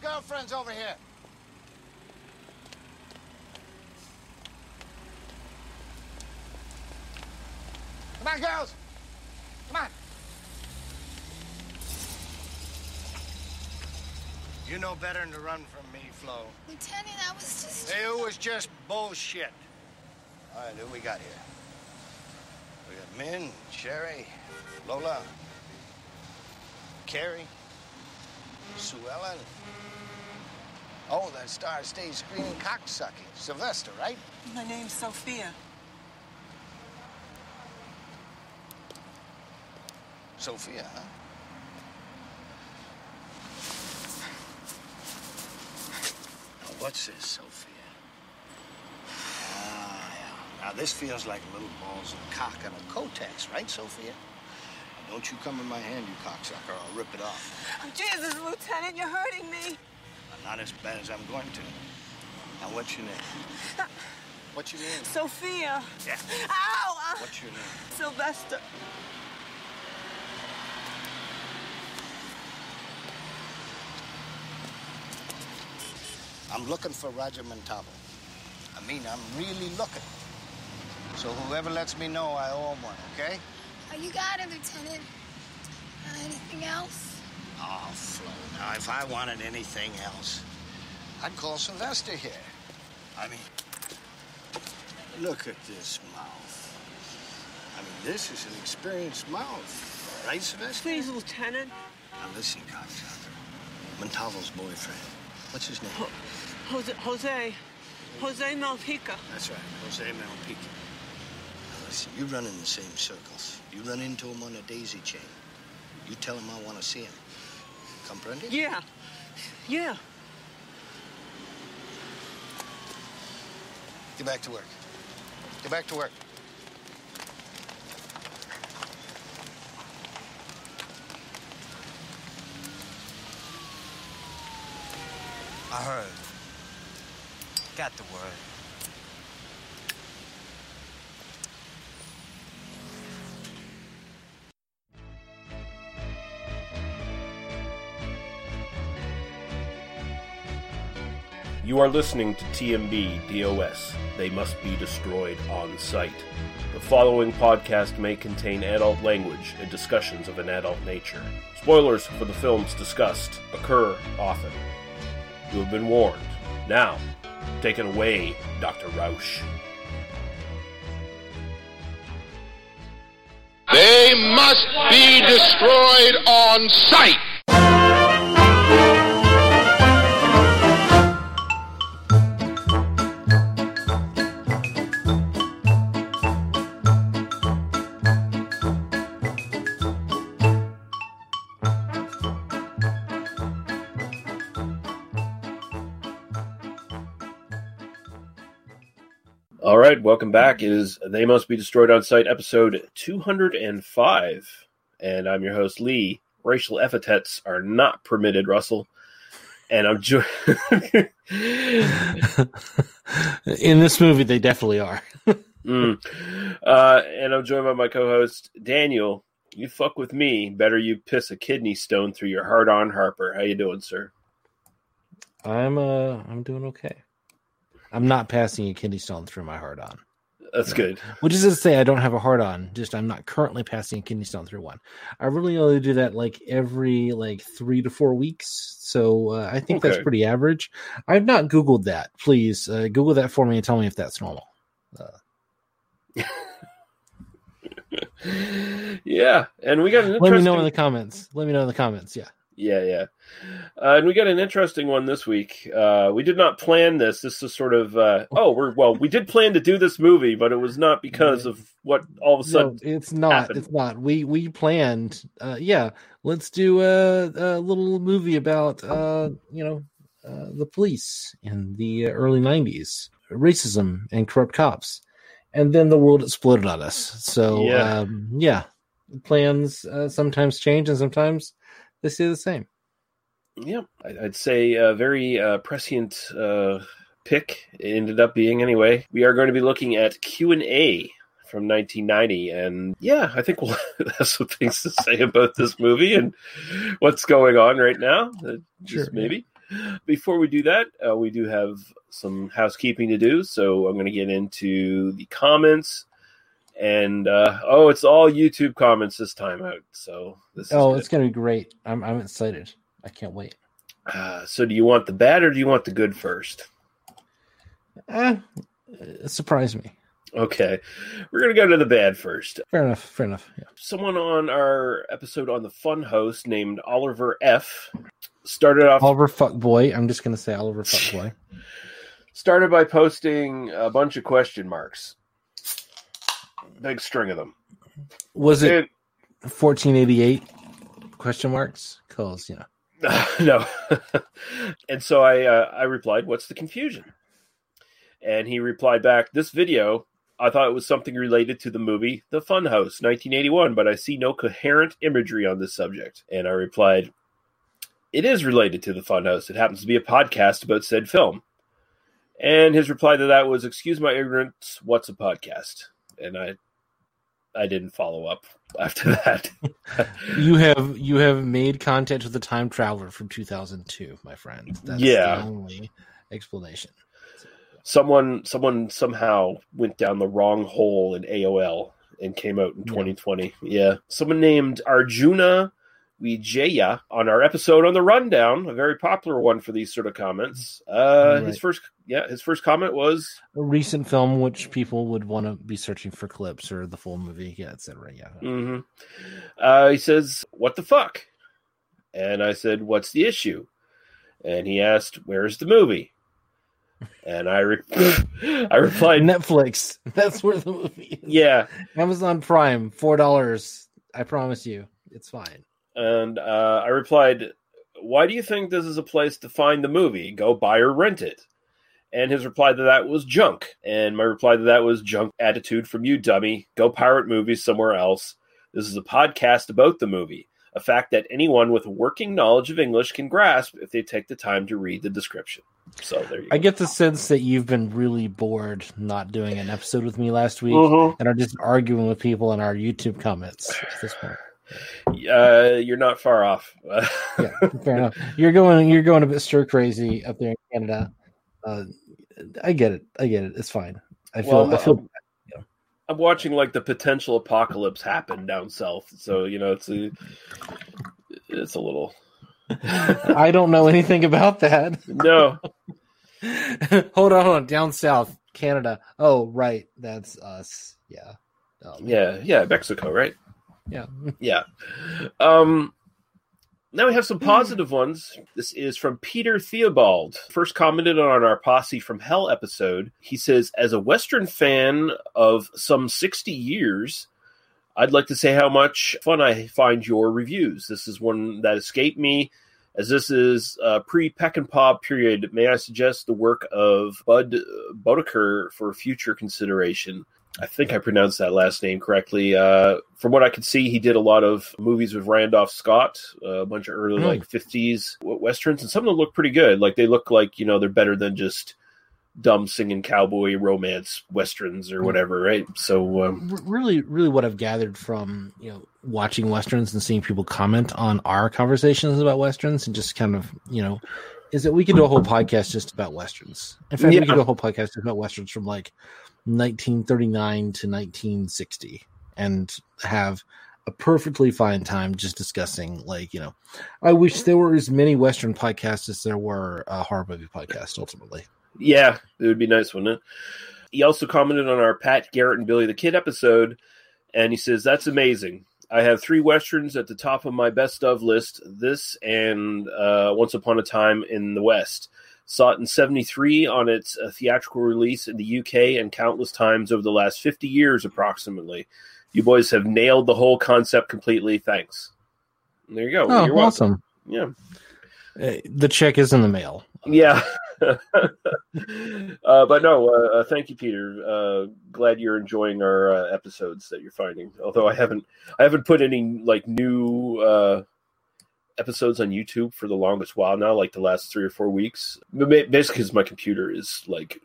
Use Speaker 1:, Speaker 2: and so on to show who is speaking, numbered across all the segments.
Speaker 1: Your girlfriends over here. Come on, girls. Come on. You know better than to run from me, Flo.
Speaker 2: Lieutenant, I was just.
Speaker 1: It was just bullshit. All right, who we got here? We got Min, Sherry, Lola, Carrie, Sue Ellen. Oh, that star stays screaming cocksucking. Sylvester, right?
Speaker 3: My name's Sophia.
Speaker 1: Sophia, huh? Now, what's this, Sophia? Ah, yeah. Now, this feels like little balls of cock on a Kotex, right, Sophia? Now, don't you come in my hand, you cocksucker, or I'll rip it off.
Speaker 3: Oh, Jesus, Lieutenant, you're hurting me.
Speaker 1: Not as bad as I'm going to. Now, what's your name? What's your name?
Speaker 3: Sophia.
Speaker 1: Yeah.
Speaker 3: Ow! uh,
Speaker 1: What's your name?
Speaker 3: Sylvester.
Speaker 1: I'm looking for Roger Montalvo. I mean, I'm really looking. So whoever lets me know, I owe him one, okay?
Speaker 2: Oh, you got it, Lieutenant. Uh, anything else?
Speaker 1: Oh, Flo, now, if I wanted anything else, I'd call Sylvester here. I mean, look at this mouth. I mean, this is an experienced mouth, right, Sylvester?
Speaker 3: Please, Lieutenant.
Speaker 1: Now, listen, cocksucker. Montalvo's boyfriend. What's his name?
Speaker 3: Ho- Jose, Jose, Jose Malpica.
Speaker 1: That's right, Jose Malpica. Now listen, you run in the same circles. You run into him on a daisy chain. You tell him I want to see him. Comprende?
Speaker 3: Yeah, yeah.
Speaker 1: Get back to work. Get back to work.
Speaker 4: I heard. Got the word.
Speaker 5: You are listening to TMB DOS. They must be destroyed on sight. The following podcast may contain adult language and discussions of an adult nature. Spoilers for the films discussed occur often. You have been warned. Now, take it away, Dr. Roush.
Speaker 6: They must be destroyed on sight.
Speaker 5: Welcome back. It is They Must Be Destroyed on Sight, episode 205. And I'm your host, Lee. Racial epithets are not permitted, Russell. And I'm jo-
Speaker 7: In this movie, they definitely are.
Speaker 5: Mm. Uh, and I'm joined by my co-host Daniel. You fuck with me, better you piss a kidney stone through your hard-on Harper. How you doing, sir?
Speaker 7: I'm uh, I'm doing okay. I'm not passing a kidney stone through my heart on.
Speaker 5: That's good.
Speaker 7: Which is to say, I don't have a heart on. Just I'm not currently passing a kidney stone through one. I really only do that like every like three to four weeks. So uh, I think that's pretty average. I've not Googled that. Please uh, Google that for me and tell me if that's normal.
Speaker 5: Yeah, and we got an
Speaker 7: Let me know in the comments. Let me know in the comments. Yeah.
Speaker 5: Yeah, yeah. Uh, and we got an interesting one this week. Uh, we did not plan this. This is sort of uh, oh, we're well, we did plan to do this movie, but it was not because of what all of a
Speaker 7: No,
Speaker 5: sudden.
Speaker 7: it's not.
Speaker 5: happened.
Speaker 7: It's not. We we planned. Uh, yeah, let's do a, a little movie about uh, you know uh, the police in the early '90s, racism and corrupt cops, and then the world exploded on us. So
Speaker 5: Yeah.
Speaker 7: um, yeah, plans uh, sometimes change and sometimes they stay the same.
Speaker 5: Yeah, I- I'd say a very uh, prescient uh, pick. It ended up being anyway. We are going to be looking at Q and A from 1990, and yeah, I think we'll have some things to say about this movie and what's going on right now. Uh, just
Speaker 7: Sure,
Speaker 5: maybe. Before we do that, uh, we do have some housekeeping to do. So I'm going to get into the comments. And uh, oh, it's all YouTube comments this time out. So this
Speaker 7: Oh, it's gonna be great. I'm I'm excited. I can't wait.
Speaker 5: Uh, so do you want the bad or do you want the good first?
Speaker 7: It surprised me.
Speaker 5: Okay, we're gonna go to the bad first.
Speaker 7: Fair enough. Fair enough. Yeah.
Speaker 5: Someone on our episode on the Funhouse named Oliver F started off
Speaker 7: Oliver Fuckboy. I'm just gonna say Oliver Fuckboy.
Speaker 5: started by posting a bunch of question marks, big string of them.
Speaker 7: Was it
Speaker 5: And-
Speaker 7: 1488? Question marks. Cause you know.
Speaker 5: no. and so I uh, I replied, "What's the confusion?" And he replied back, "This video, I thought it was something related to the movie The Funhouse, 1981, but I see no coherent imagery on this subject." And I replied, "It is related to The Funhouse. It happens to be a podcast about said film." And his reply to that was, "Excuse my ignorance. What's a podcast?" And I I didn't follow up after that.
Speaker 7: You have you have made contact with the time traveler from 2002, my friend. That's
Speaker 5: Yeah.
Speaker 7: the only explanation.
Speaker 5: someone someone somehow went down the wrong hole in AOL and came out in
Speaker 7: Yeah.
Speaker 5: 2020. Yeah. Someone named Arjuna Vijaya on our episode on the rundown, a very popular one for these sort of comments. Uh his first yeah, his first comment was
Speaker 7: A recent film which people would want to be searching for clips or the full movie, yeah, etc. Yeah.
Speaker 5: mm-hmm. uh he says, "What the fuck?" And I said, "What's the issue?" And he asked, "Where's the movie?" And I re- I replied,
Speaker 7: Netflix. That's where the movie is.
Speaker 5: "Yeah."
Speaker 7: Amazon Prime, four dollars. I promise you, it's fine.
Speaker 5: And uh, I replied, Why do you think this is a place to find the movie? Go buy or rent it. And his reply to that was junk. And my reply to that was junk attitude from you, dummy. Go pirate movies somewhere else. This is a podcast about the movie, a fact that anyone with working knowledge of English can grasp if they take the time to read the description. So there you go.
Speaker 7: I get the sense that you've been really bored not doing an episode with me last week
Speaker 5: Mhm.
Speaker 7: and are just arguing with people in our YouTube comments at this point.
Speaker 5: Uh, you're not far off.
Speaker 7: Yeah, fair enough. You're going you're going a bit stir crazy up there in Canada. Uh, I get it. I get it. It's fine. I feel
Speaker 5: Well,
Speaker 7: I feel
Speaker 5: I'm watching like the potential apocalypse happen down south, so you know it's a it's a little
Speaker 7: I don't know anything about that.
Speaker 5: no.
Speaker 7: hold on, hold on. Down south, Canada. Oh, right. That's us. Yeah. Oh,
Speaker 5: Yeah, yeah, Mexico, right?
Speaker 7: Yeah.
Speaker 5: Yeah. Um now we have some positive ones. This is from Peter Theobald. First commented on our Posse from Hell episode. He says, as a Western fan of some 60 years, I'd like to say how much fun I find your reviews. This is one that escaped me. As this is uh, pre Peckinpah period, may I suggest the work of Budd Boetticher for future consideration? I think I pronounced that last name correctly. Uh, from what I could see, he did a lot of movies with Randolph Scott, uh, a bunch of early
Speaker 7: Hmm.
Speaker 5: like fifties westerns, and some of them look pretty good. Like they look like you know they're better than just dumb singing cowboy romance westerns or
Speaker 7: Hmm.
Speaker 5: whatever, right? So um,
Speaker 7: really, really, what I've gathered from you know watching westerns and seeing people comment on our conversations about westerns and just kind of you know is that we could do a whole podcast just about westerns. In fact,
Speaker 5: Yeah.
Speaker 7: we could do a whole podcast just about westerns from like 1939 to 1960 and have a perfectly fine time just discussing like you know i wish there were as many western podcasts as there were uh, horror movie podcasts ultimately
Speaker 5: Yeah, it would be nice, wouldn't it? He also commented on our Pat Garrett and Billy the Kid episode, and he says, That's amazing. I have three westerns at the top of my best of list this and uh, Once Upon a Time in the West. Saw it in 73 on its uh, theatrical release in the UK and countless times over the last 50 years, approximately. You boys have nailed the whole concept completely. Thanks. And there you go.
Speaker 7: oh
Speaker 5: You're welcome.
Speaker 7: awesome
Speaker 5: Yeah.
Speaker 7: Uh, the check is in the mail
Speaker 5: Yeah. uh, but no, uh, uh, thank you, Peter. Uh, glad you're enjoying our uh, episodes that you're finding. Although I haven't, I haven't put any like new uh, episodes on YouTube for the longest while now, like the last three or four weeks. Basically, because my computer is like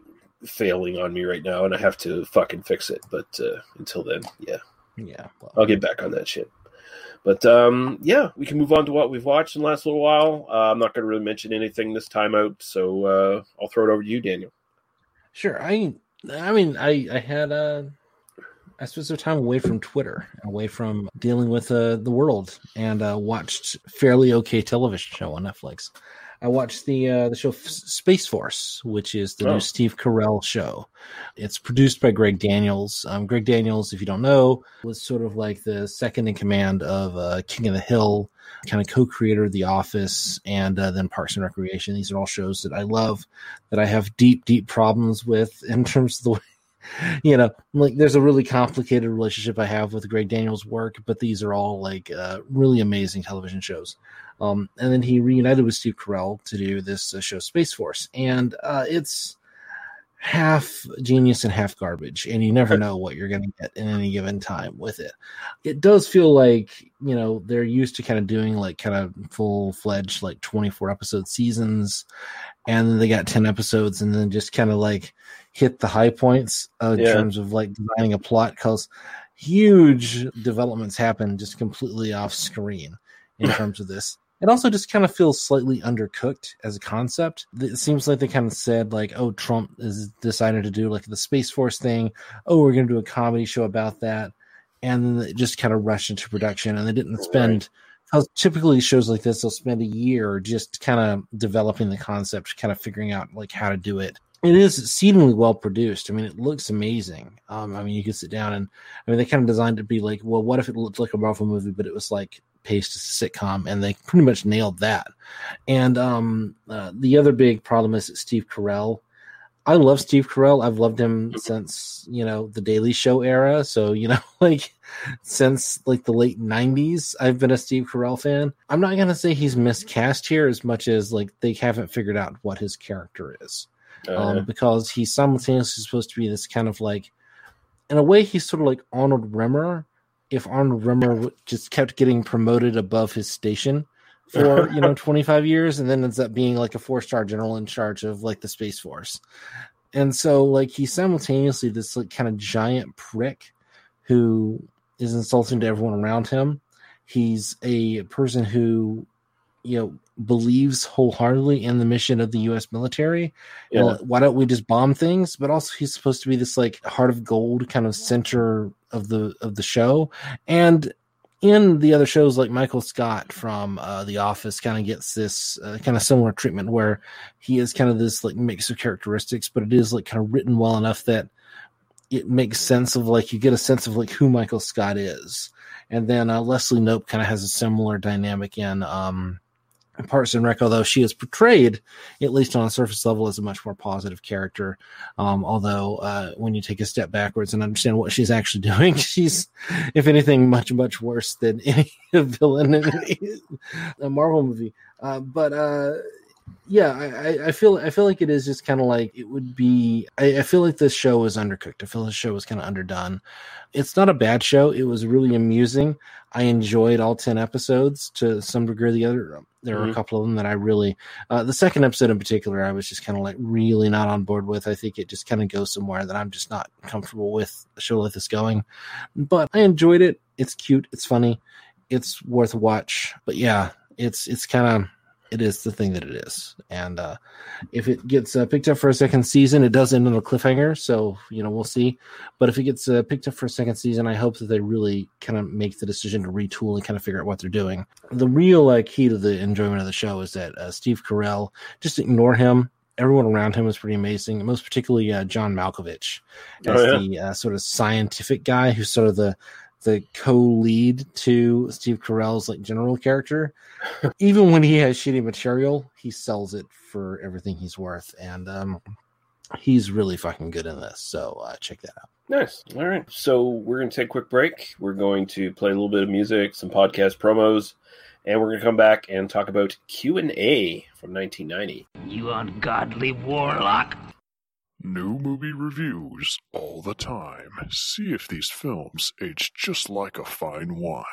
Speaker 5: failing on me right now, and I have to fucking fix it. But uh, until then, yeah,
Speaker 7: yeah well,
Speaker 5: I'll get back on that shit. But um, yeah, we can move on to what we've watched in the last little while. Uh, I'm not going to really mention anything this time out, so uh, I'll throw it over to you, Daniel.
Speaker 7: Sure. I I mean I I had uh I spent some time away from Twitter, away from dealing with uh, the world, and uh, watched fairly okay television show on Netflix. I watched the uh, the show F- Space Force, which is the
Speaker 5: Oh.
Speaker 7: new Steve Carell show. It's produced by Greg Daniels. Um, Greg Daniels, if you don't know, was sort of like the second in command of uh, King of the Hill, kind of co-creator of The Office, and uh, then Parks and Recreation. These are all shows that I love, that I have deep, deep problems with in terms of the way you know, like there's a really complicated relationship I have with Greg Daniels' work, but these are all like uh, really amazing television shows. Um, and then he reunited with Steve Carell to do this uh, show, Space Force, and uh, it's half genius and half garbage, and you never know what you're going to get in any given time with it. It does feel like you know they're used to kind of doing like kind of full fledged like 24 episode seasons, and then they got 10 episodes, and then just kind of like hit the high points uh, in terms of like designing a plot because huge developments happen just completely off screen in terms of this. It also just kind of feels slightly undercooked as a concept. It seems like they kind of said like, "Oh, Trump is decided to do like the Space Force thing. Oh, we're going to do a comedy show about that," and then it just kind of rushed into production, and they didn't spend. Because typically shows like this, they'll spend a year just kind of developing the concept, kind of figuring out like how to do it. It is exceedingly well produced. I mean, it looks amazing. Um, I mean, you could sit down and I mean, they kind of designed it to be like, well, what if it looked like a Marvel movie, but it was like a sitcom, and they pretty much nailed that. And um, uh, the other big problem is Steve Carell. I love Steve Carell. I've loved him since you know the Daily Show era. So you know, like since like the late '90s, I've been a Steve Carell fan. I'm not gonna say he's miscast here as much as like they haven't figured out what his character is
Speaker 5: Uh,
Speaker 7: um, because he's simultaneously supposed to be this kind of like, in a way, he's sort of like Arnold Rimmer. If Arnold Rimmer just kept getting promoted above his station for you know 25 years, and then ends up being like a four star general in charge of like the Space Force, and so like he's simultaneously this like kind of giant prick who is insulting to everyone around him. He's a person who you know believes wholeheartedly in the mission of the U.S. military.
Speaker 5: yeah.
Speaker 7: Well, why don't we just bomb things? But also, he's supposed to be this like heart of gold kind of center of the of the show, and in the other shows like Michael Scott from uh, The Office kind of gets this uh, kind of similar treatment where he is kind of this like mix of characteristics, but it is like kind of written well enough that it makes sense of like you get a sense of like who Michael Scott is. And then uh, Leslie Knope kind of has a similar dynamic in um, Parks and Rec, although she is portrayed, at least on a surface level, as a much more positive character. Um, although uh, when you take a step backwards and understand what she's actually doing, she's, if anything, much much worse than any villain in a Marvel movie. Uh, but uh, yeah, I, I- feel I feel like it is just kind of like it would be. I, I feel like this show was undercooked. I feel this show was kind of underdone. It's not a bad show. It was really amusing. I enjoyed all ten episodes to some degree. or The other there were a
Speaker 5: Mhm.
Speaker 7: couple of them that I really. Uh, the second episode in particular, I was just kind of like really not on board with. I think it just kind of goes somewhere that I'm just not comfortable with a show like this going. But I enjoyed it. It's cute. It's funny. It's worth a watch. But yeah, it's it's kind of it is the thing that it is. And uh, if it gets uh, picked up for a second season, it does end on a cliffhanger. So you know we'll see. But if it gets uh, picked up for a second season, I hope that they really kind of make the decision to retool and kind of figure out what they're doing. The real uh, key to the enjoyment of the show is that uh, Steve Carell just ignore him. Everyone around him is pretty amazing, most particularly uh, John Malkovich as
Speaker 5: Oh, yeah.
Speaker 7: the uh, sort of scientific guy who's sort of the the co-lead to Steve Carell's like general character. Even when he has shitty material, he sells it for everything he's worth, and um, he's really fucking good in this. So uh, check that out.
Speaker 5: Nice. All right. So we're going to take a quick break. We're going to play a little bit of music, some podcast promos, and we're going to come back and talk about Q and A from 1990.
Speaker 8: You ungodly warlock.
Speaker 9: New movie reviews all the time. See if these films age just like a fine wine.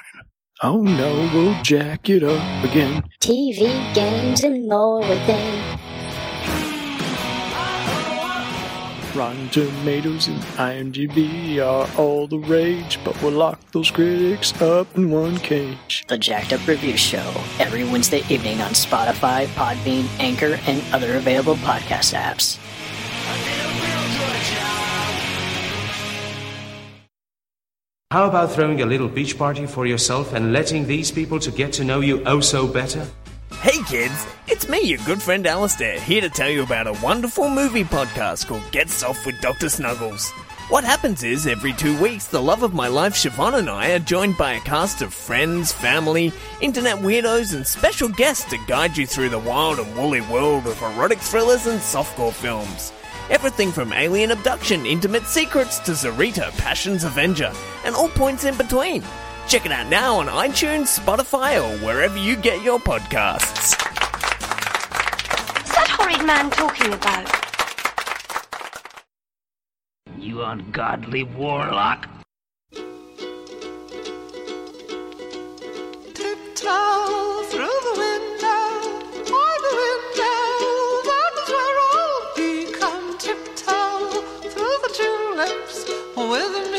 Speaker 10: Oh no, we'll jack it up again.
Speaker 2: TV, games, and more within.
Speaker 10: Rotten Tomatoes and IMDb are all the rage, but we'll lock those critics up in one cage.
Speaker 11: The Jacked Up Review Show, every Wednesday evening on Spotify, Podbean, Anchor, and other available podcast apps.
Speaker 12: How about throwing a little beach party for yourself and letting these people to get to know you oh so better?
Speaker 13: Hey kids, it's me, your good friend Alistair, here to tell you about a wonderful movie podcast called Get Soft with Dr. Snuggles. What happens is, every two weeks, the love of my life, Siobhan and I, are joined by a cast of friends, family, internet weirdos, and special guests to guide you through the wild and woolly world of erotic thrillers and softcore films. Everything from alien abduction, intimate secrets, to Zarita, Passion's Avenger, and all points in between. Check it out now on iTunes, Spotify, or wherever you get your podcasts.
Speaker 14: What's that horrid man talking about?
Speaker 15: You ungodly warlock.
Speaker 8: Tiptoe through the window, with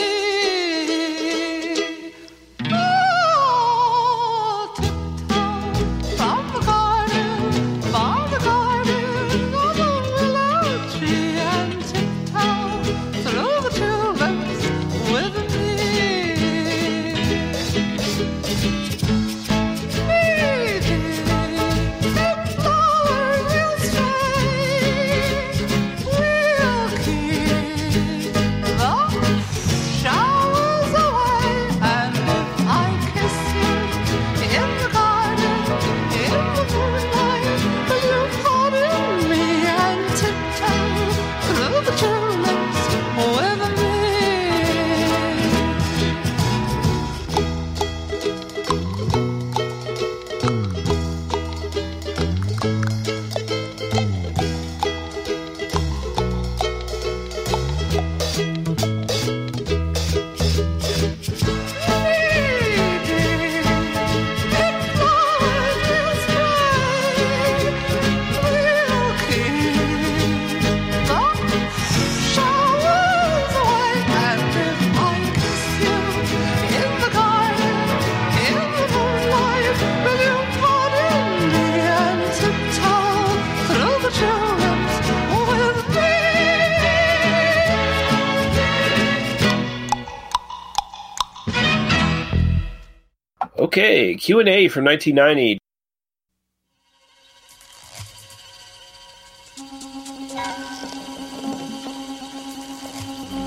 Speaker 5: Okay, Q and A from 1990.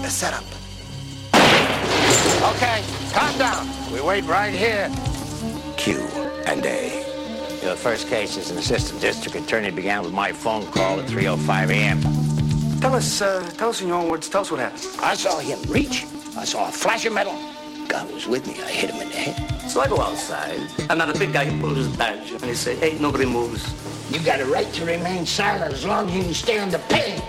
Speaker 1: The setup. Okay, calm down. We wait right here.
Speaker 16: Q and A.
Speaker 17: Your first case as an assistant district attorney began with my phone call at 3.05 a.m.
Speaker 1: Tell us, uh, tell us in your own words, tell us what happened.
Speaker 16: I saw him reach. I saw a flash of metal. Gun was with me. I hit him in the head.
Speaker 1: So I go outside, and now the big guy he pulled his badge, and he says, hey, nobody moves.
Speaker 16: You got a right to remain silent as long as you can stay on the pen.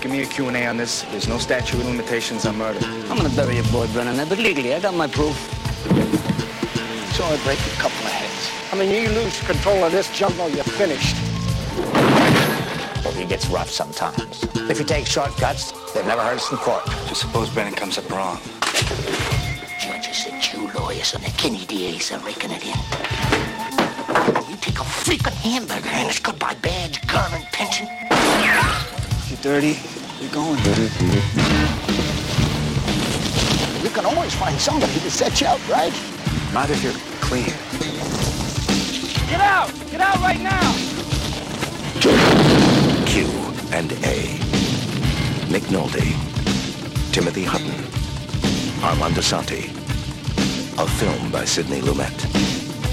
Speaker 18: Give me a Q&A on this. There's no statute of limitations on murder.
Speaker 16: I'm gonna bury your boy Brennan there, but legally, I got my proof. So I break a couple of heads. I mean, you lose control of this jungle, you're finished.
Speaker 17: Well, he gets rough sometimes. If you take shortcuts, they've never heard us in court.
Speaker 18: Just suppose Brennan comes up wrong.
Speaker 16: Judges and Jew lawyers and the Kinney DAs are raking it in. You take a freaking hamburger and it's goodbye badge, gun, and pension.
Speaker 18: you're dirty? You're going.
Speaker 16: You can always find somebody to set you up, right?
Speaker 18: Not if you're clean.
Speaker 8: Get out! Get out right now!
Speaker 16: Q and A. Nick Nolte, Timothy Hutton, Armand Assante. A film by Sidney Lumet.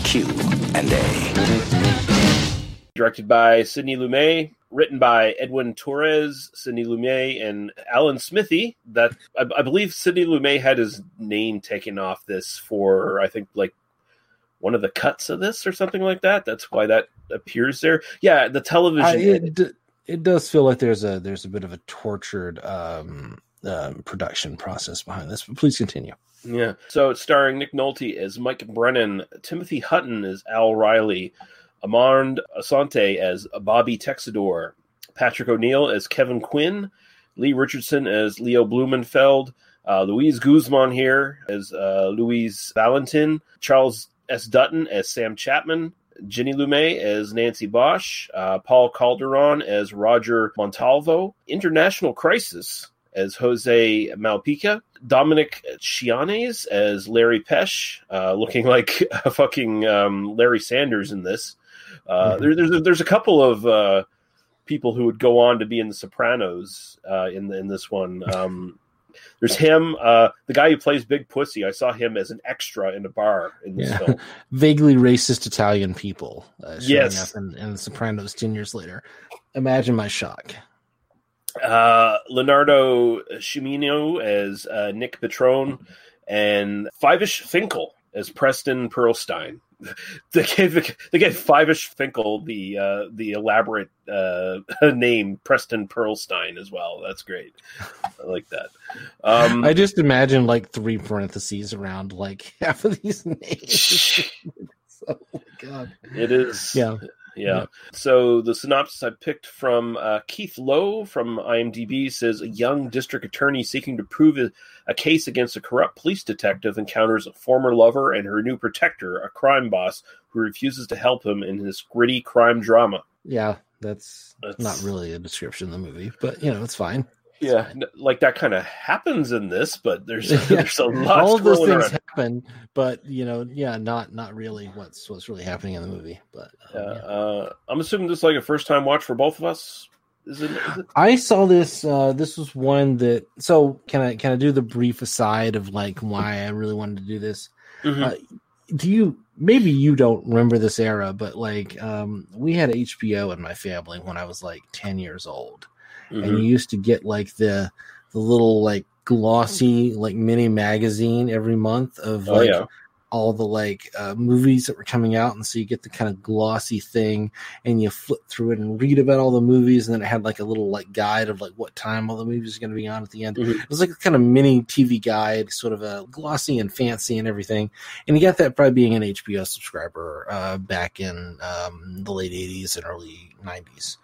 Speaker 16: Q and A.
Speaker 5: Directed by Sidney Lumet, written by Edwin Torres, Sidney Lumet, and Alan Smithee. That I, I believe Sidney Lumet had his name taken off this for I think like one of the cuts of this or something like that. That's why that appears there. Yeah, the television.
Speaker 7: I, it, d- it does feel like there's a there's a bit of a tortured um, um, production process behind this. But please continue.
Speaker 5: Yeah. So it's starring Nick Nolte as Mike Brennan, Timothy Hutton as Al Riley, Armand Assante as Bobby Texador, Patrick O'Neal as Kevin Quinn, Lee Richardson as Leo Blumenfeld, uh, Louise Guzman here as uh, Louise Valentin, Charles S. Dutton as Sam Chapman, Jenny Lumet as Nancy Bosch, uh, Paul Calderon as Roger Montalvo, International Chrysis as Jose Malpica, Dominic Chianese as Larry Pesh, uh, looking like a fucking um, Larry Sanders in this. Uh, there, there's there's a couple of uh, people who would go on to be in The Sopranos uh, in in this one. Um, there's him, uh, the guy who plays Big Pussy. I saw him as an extra in a bar in this
Speaker 7: Yeah.
Speaker 5: film.
Speaker 7: Vaguely racist Italian people uh, showing
Speaker 5: Yes.
Speaker 7: up in, in The Sopranos 10 years later. Imagine my shock.
Speaker 5: Uh, Leonardo Cimino as uh, Nick Petrone, and Fyvush Finkel as Preston Pearlstein. They gave they gave Fyvush Finkel the uh, the elaborate uh, name Preston Pearlstein as well. That's great. I like that. Um,
Speaker 7: I just imagine like three parentheses around like half of these names. oh my god.
Speaker 5: It is.
Speaker 7: Yeah.
Speaker 5: Yeah.
Speaker 7: Yeah.
Speaker 5: So the synopsis I picked from uh, Keith Lowe from IMDb says a young district attorney seeking to prove a, a case against a corrupt police detective encounters a former lover and her new protector, a crime boss who refuses to help him in his gritty crime drama.
Speaker 7: Yeah, that's,
Speaker 5: That's-
Speaker 7: not really a description of the movie, but you know, it's fine.
Speaker 5: Yeah, like that kind of happens in this, but there's there's a lot
Speaker 7: All of those things
Speaker 5: around.
Speaker 7: happen, but you know, yeah, not not really what's what's really happening in the movie. But
Speaker 5: Yeah, uh, I'm assuming this is like a first time watch for both of us. Is it? Is it?
Speaker 7: I saw this. Uh, this was one that. So can I can I do the brief aside of like why I really wanted to do this?
Speaker 5: Mhm.
Speaker 7: Uh, do you maybe you don't remember this era, but like um, we had HBO in my family when I was like ten years old, and
Speaker 5: Mhm.
Speaker 7: you used to get like the the little like glossy like mini magazine every month of
Speaker 5: Oh,
Speaker 7: like
Speaker 5: yeah.
Speaker 7: All the like uh, movies that were coming out, and so you get the kind of glossy thing, and you flip through it and read about all the movies, and then it had like a little like guide of like what time all the movies are going to be on at the end. It was like a kind of mini TV guide, sort of a glossy and fancy and everything. And you got that by being an HBO subscriber uh, back in um, the late '80s and early '90s.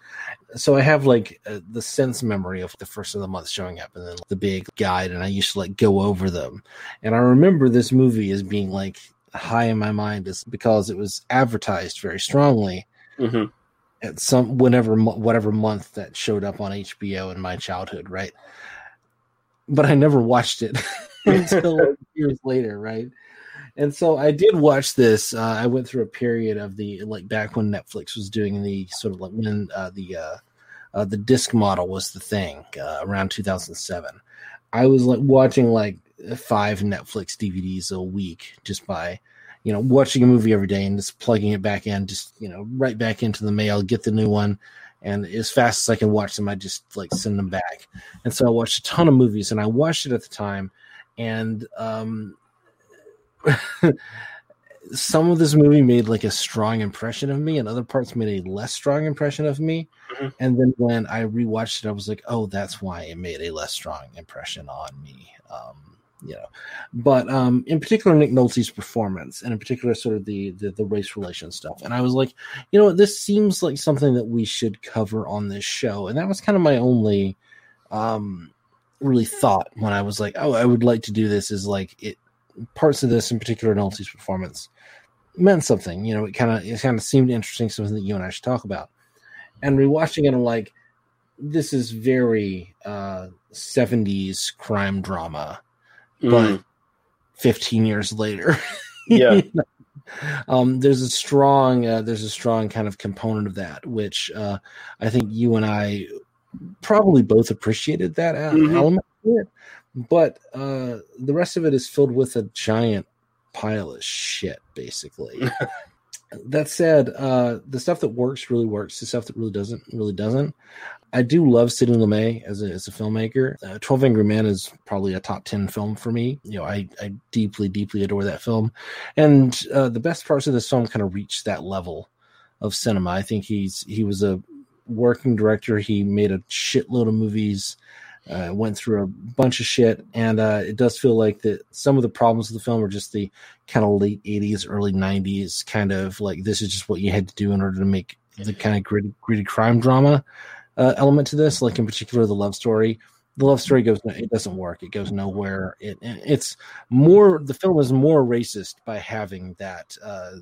Speaker 7: So I have like uh, the sense memory of the first of the month showing up, and then the big guide, and I used to like go over them. And I remember this movie as being like high in my mind, is because it was advertised very strongly
Speaker 5: Mhm.
Speaker 7: at some whenever whatever month that showed up on HBO in my childhood, right? But I never watched it until years later, right? And so I did watch this. Uh, I went through a period of the like back when Netflix was doing the sort of like when uh, the uh, uh, the disc model was the thing uh, around 2007. I was like watching like five Netflix DVDs a week just by you know watching a movie every day and just plugging it back in, just you know right back into the mail, get the new one, and as fast as I can watch them, I just like send them back. And so I watched a ton of movies, and I watched it at the time, and um, some of this movie made like a strong impression of me, and other parts made a less strong impression of me.
Speaker 5: Mhm.
Speaker 7: And then when I rewatched it, I was like, "Oh, that's why it made a less strong impression on me." Um, you know, but um, in particular, Nick Nolte's performance, and in particular, sort of the, the the race relation stuff. And I was like, you know, this seems like something that we should cover on this show, and that was kind of my only um really thought when I was like, oh, I would like to do this. Is like it parts of this, in particular, Nolte's performance meant something. You know, it kind of it kind of seemed interesting, something that you and I should talk about. And rewatching it, I'm like, this is very uh 70s crime drama, but
Speaker 5: Mhm.
Speaker 7: 15 years later.
Speaker 5: Yeah.
Speaker 7: um there's a strong uh, there's a strong kind of component of that which uh i think you and i probably both appreciated that
Speaker 5: Mhm.
Speaker 7: element it but uh the rest of it is filled with a giant pile of shit basically that said uh the stuff that works really works the stuff that really doesn't really doesn't I do love Sidney Lumet as a, as a filmmaker. Uh, Twelve Angry Men is probably a top ten film for me. You know, I, I deeply, deeply adore that film, and uh, the best parts of this film kind of reach that level of cinema. I think he's he was a working director. He made a shitload of movies, uh, went through a bunch of shit, and uh, it does feel like that some of the problems of the film are just the kind of late '80s, early '90s kind of like this is just what you had to do in order to make the kind of gritty, gritty crime drama uh, element to this, like in particular the love story. the love story goes it doesn't work. It goes nowhere. It it's more the film is more racist by having that uh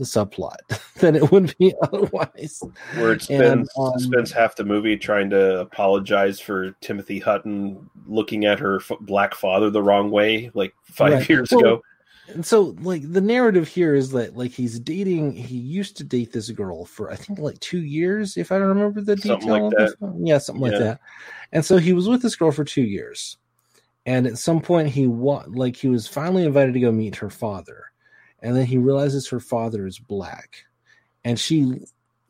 Speaker 7: subplot than it would be otherwise
Speaker 5: Where it spends,
Speaker 7: And, um,
Speaker 5: spends half the movie trying to apologize for Timothy Hutton looking at her f- black father the wrong way, like five
Speaker 7: Right.
Speaker 5: years
Speaker 7: Well,
Speaker 5: ago.
Speaker 7: And so, like, the narrative here is that, like, he's dating. He used to date this girl for, I think, like two years, if I remember the
Speaker 5: Something
Speaker 7: detail.
Speaker 5: like that.
Speaker 7: Yeah, something
Speaker 5: Yeah.
Speaker 7: like that. And so he was with this girl for two years, and at some point, he wa- like he was finally invited to go meet her father, and then he realizes her father is black, and she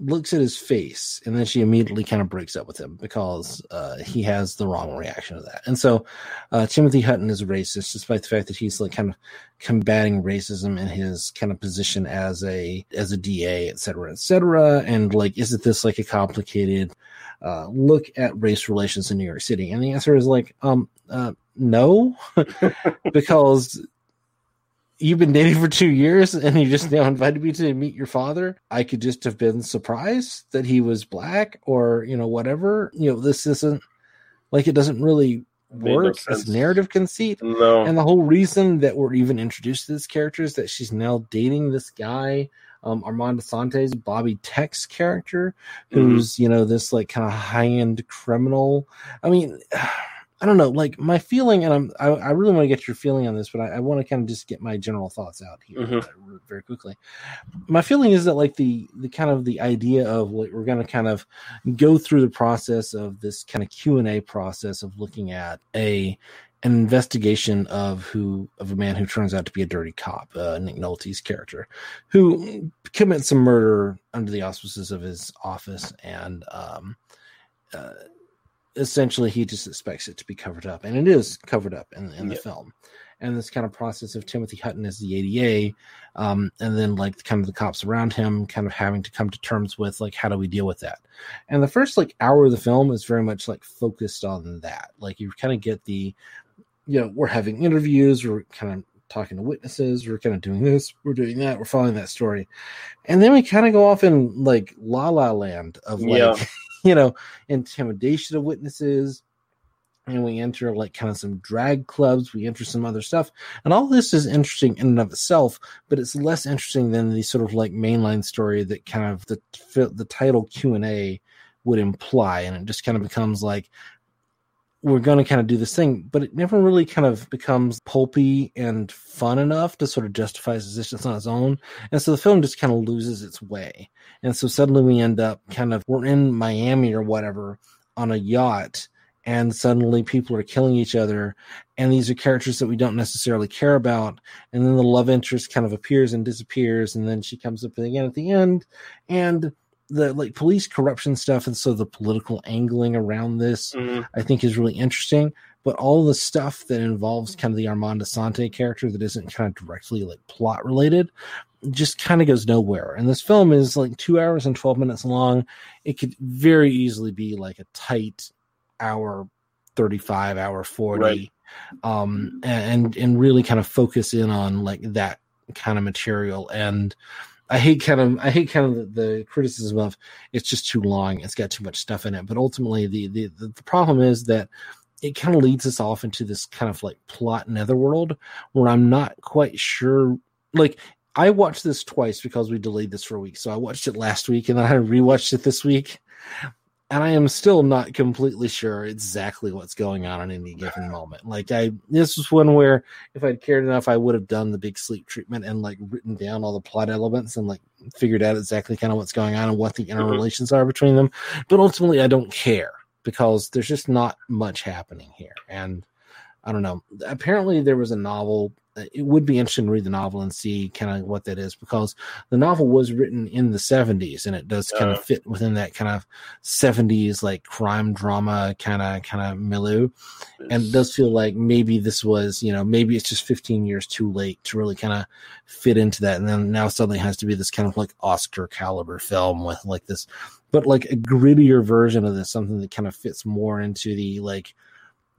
Speaker 7: looks at his face and then she immediately kind of breaks up with him because uh, he has the wrong reaction to that. And so uh, timothy hutton is racist despite the fact that he's like kind of combating racism in his kind of position as a as a da et cetera et cetera. And like isn't this like a complicated uh, look at race relations in new york city? And the answer is like um uh, no. Because you've been dating for two years and you just now invited me to meet your father i could just have been surprised that he was black or you know whatever. You know this isn't like it doesn't really
Speaker 5: Made no
Speaker 7: work as narrative conceit.
Speaker 5: No.
Speaker 7: and the whole reason that we're even introduced to this character is that she's now dating this guy um Armand Assante's bobby Tex character who's you know this like kind of high-end criminal. I mean I don't know, like my feeling, and I'm I, I really want to get your feeling on this, but I, I want to kind of just get my general thoughts out here
Speaker 5: Mhm.
Speaker 7: uh, very quickly. My feeling is that like the the kind of the idea of like we're going to kind of go through the process of this kind of Q and A process of looking at a an investigation of who of a man who turns out to be a dirty cop, uh, Nick Nolte's character, who commits some murder under the auspices of his office and um, uh, essentially he just expects it to be covered up and it is covered up in, in the
Speaker 5: Yeah.
Speaker 7: film and this kind of process of timothy hutton as the ada um, and then like kind of the cops around him kind of having to come to terms with like how do we deal with that and the first like hour of the film is very much like focused on that like you kind of get the you know we're having interviews we're kind of talking to witnesses we're kind of doing this we're doing that we're following that story and then we kind of go off in like la la land of like
Speaker 5: Yeah.
Speaker 7: you know intimidation of witnesses. And we enter like kind of some drag clubs. We enter some other stuff. And all this is interesting in and of itself but it's less interesting than the sort of like mainline story that kind of the the title q&a would imply. And it just kind of becomes like we're going to kind of do this thing, but it never really kind of becomes pulpy and fun enough to sort of justify its existence on its own. And so the film just kind of loses its way. And so suddenly we end up kind of, we're in Miami or whatever on a yacht, and suddenly people are killing each other. And these are characters that we don't necessarily care about. And then the love interest kind of appears and disappears. And then she comes up again at the end. And the like police corruption stuff and so the political angling around this
Speaker 5: Mhm.
Speaker 7: I think is really interesting. But all the stuff that involves kind of the Armand Assante character that isn't kind of directly like plot related just kind of goes nowhere. And this film is like two hours and 12 minutes long. It could very easily be like a tight hour 35, hour 40.
Speaker 5: Right.
Speaker 7: Um, and, and really kind of focus in on like that kind of material. And I hate kind of I hate kind of the, the criticism of it's just too long. It's got too much stuff in it. But ultimately, the the the, problem is that it kind of leads us off into this kind of like plot netherworld where I'm not quite sure. Like I watched this twice because we delayed this for a week. So I watched it last week and then I rewatched it this week. And I am still not completely sure exactly what's going on in any given moment. Like I, this was one where if I'd cared enough, I would have done the big sleep treatment and like written down all the plot elements and like figured out exactly kind of what's going on and what the mm-hmm. interrelations are between them. But ultimately, I don't care because there's just not much happening here. And I don't know. Apparently, there was a novel. It would be interesting to read the novel and see kind of what that is because the novel was written in the 70s and it does kind
Speaker 5: Uh.
Speaker 7: of fit within that kind of 70s like crime drama kind of kind of milieu. And it does feel like maybe this was, you know, maybe it's just 15 years too late to really kind of fit into that. And then now suddenly has to be this kind of like Oscar caliber film with like this, but like a grittier version of this, something that kind of fits more into the like,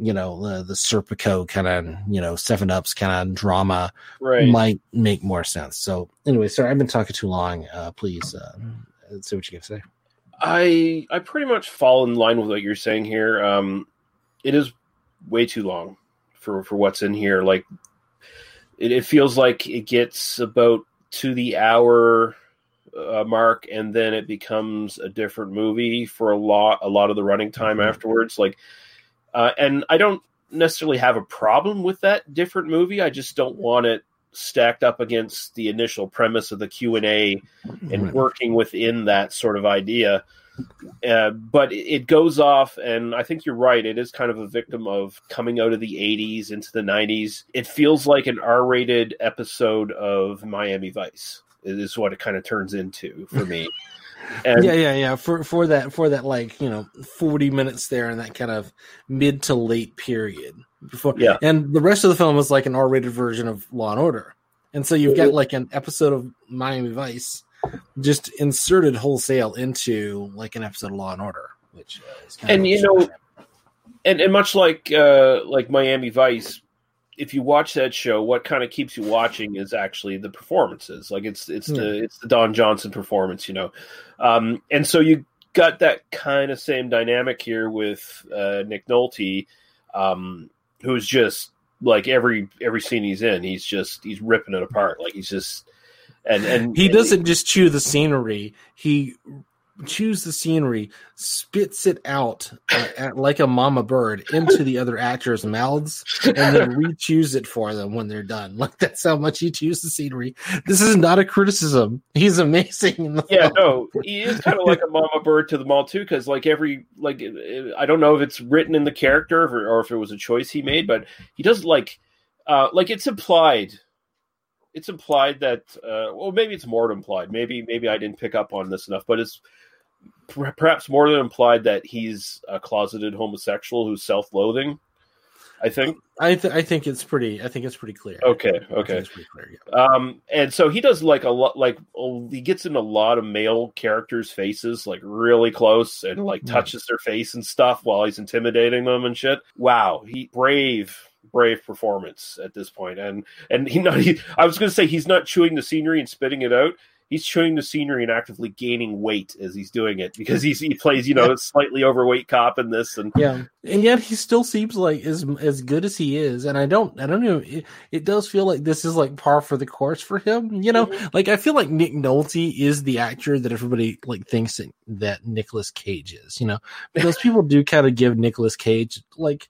Speaker 7: you know, the, the Serpico kind of, you know, seven ups kind of drama
Speaker 5: Right.
Speaker 7: might make more sense. So anyway, sorry, I've been talking too long. Uh, please, uh, say what you to say.
Speaker 5: I I pretty much fall in line with what you're saying here. Um, it is way too long for for what's in here. Like it, it feels like it gets about to the hour uh, mark, and then it becomes a different movie for a lot a lot of the running time
Speaker 7: Mhm.
Speaker 5: afterwards. Like, uh, and I don't necessarily have a problem with that different movie. I just don't want it stacked up against the initial premise of the Q and A and working within that sort of idea. Uh, but it- it goes off, and I think you're right. It is kind of a victim of coming out of the 80s into the 90s. It feels like an R rated episode of Miami Vice, is what it kind of turns into for me. And
Speaker 7: yeah, yeah, yeah. For for that for that like you know forty minutes there in that kind of mid to late period before.
Speaker 5: Yeah.
Speaker 7: and the rest of the film is like an R rated version of Law and Order, and so you've got like an episode of Miami Vice just inserted wholesale into like an episode of Law and Order, which uh, is kind
Speaker 5: and you know and, and much like uh like miami vice if you watch that show what kind of keeps you watching is actually the performances. Like it's it's the it's the don johnson performance you know. Um and so you got that kind of same dynamic here with uh nick nolte um who's just like every every scene he's in he's just he's ripping it apart. Like he's just and and
Speaker 7: he doesn't just chew the scenery. He chews the scenery spits it out uh, at, like a mama bird into the other actors mouths and then re-chews it for them when they're done. Like that's how much he chews the scenery. This is not a criticism. He's amazing in the
Speaker 5: yeah
Speaker 7: film.
Speaker 5: no he is kind of like a mama bird to the mall too because like every like uh, i don't know if it's written in the character or, or if it was a choice he made but he does like uh like it's implied it's implied that uh well maybe it's more implied. Maybe maybe i didn't pick up on this enough but it's perhaps more than implied that he's a closeted homosexual who's self-loathing i think
Speaker 7: I, th- I think it's pretty i think it's pretty clear
Speaker 5: Okay, okay.
Speaker 7: it's pretty clear yeah.
Speaker 5: Um, and so he does like a lot, like he gets in a lot of male characters' faces, like really close, and like
Speaker 7: Yeah.
Speaker 5: touches their face and stuff while he's intimidating them and shit. Wow, he brave, brave performance at this point. And and he not, he, I was gonna say he's not chewing the scenery and spitting it out. He's chewing the scenery and actively gaining weight as he's doing it because he's he plays you know a slightly overweight cop in this and
Speaker 7: yeah. And yet he still seems like as as good as he is. And i don't i don't know. It, it does feel like this is like par for the course for him you know? Mm-hmm. Like i feel like nick nolte is the actor that everybody like thinks that, that Nicolas cage is you know? Because people do kind of give nicholas cage like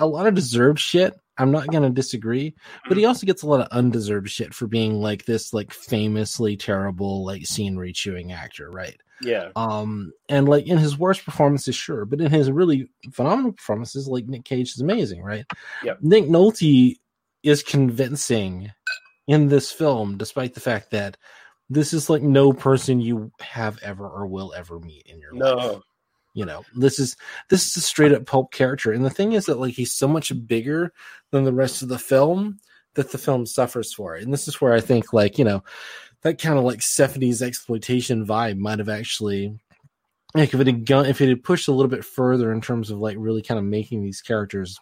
Speaker 7: a lot of deserved shit i'm not gonna disagree but he also gets a lot of undeserved shit for being like this like famously terrible like scenery chewing actor right
Speaker 5: yeah
Speaker 7: um, and like in his worst performances, sure, but in his really phenomenal performances, like Nick Cage is amazing, right?
Speaker 5: Yeah.
Speaker 7: Nick Nolte is convincing in this film, despite the fact that this is like no person you have ever or will ever meet in your life. You know, this is this is a straight up pulp character, and the thing is that like he's so much bigger than the rest of the film that the film suffers for it. And this is where I think like you know that kind of like 70s exploitation vibe might have actually like if it had gone if it had pushed a little bit further in terms of like really kind of making these characters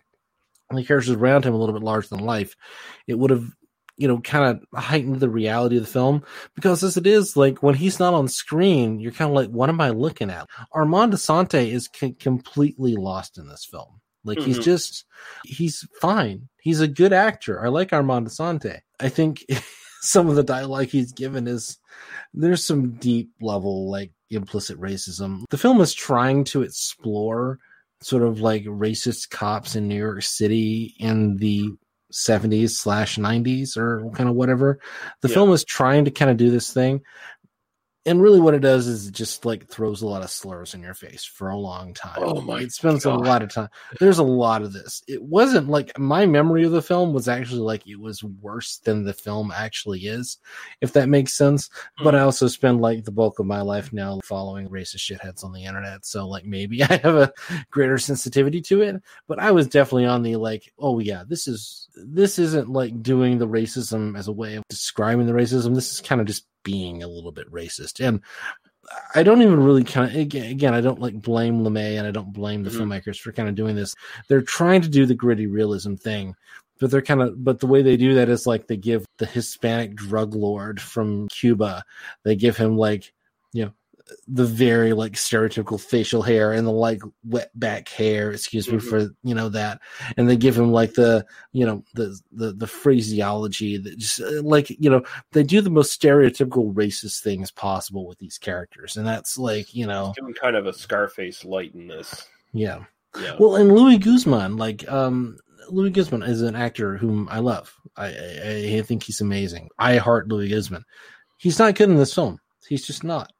Speaker 7: the characters around him a little bit larger than life, it would have you know kind of heightened the reality of the film. Because as it is like when he's not on screen you're kind of like what am i looking at? Armand Assante is c- completely lost in this film. Like he's
Speaker 5: Mhm.
Speaker 7: just he's fine. He's a good actor. I like armand Assante. i think some of the dialogue he's given is there's some deep level like implicit racism. The film is trying to explore sort of like racist cops in new york city in the 70s slash 90s or kind of whatever the
Speaker 5: Yeah.
Speaker 7: film is trying to kind of do this thing and really what it does is it just like throws a lot of slurs in your face for a long time.
Speaker 5: Oh my
Speaker 7: it spends
Speaker 5: God.
Speaker 7: a lot of time there's a lot of this. It wasn't like my memory of the film was actually like it was worse than the film actually is if that makes sense. But i
Speaker 5: Mm-hmm.
Speaker 7: also spend like the bulk of my life now following racist shitheads on the internet so like maybe i have a greater sensitivity to it. But i was definitely on the like oh yeah this is this isn't like doing the racism as a way of describing the racism. This is kind of just being a little bit racist and I don't even really kind of again, again I don't like blame Lumet and I don't blame the
Speaker 5: Mhm.
Speaker 7: filmmakers for kind of doing this. They're trying to do the gritty realism thing, but they're kind of but the way they do that is like they give the Hispanic drug lord from Cuba, they give him like you know the very like stereotypical facial hair and the like wet back hair excuse me
Speaker 5: Mhm.
Speaker 7: for you know that. And they give him like the you know the the the phraseology that just uh, like you know they do the most stereotypical racist things possible with these characters. And that's like you know
Speaker 5: Doing kind of a Scarface light in this.
Speaker 7: yeah.
Speaker 5: Yeah.
Speaker 7: well and louis guzman like um louis guzman is an actor whom i love. I i, I think he's amazing. I heart louis guzman. He's not good in this film. He's just not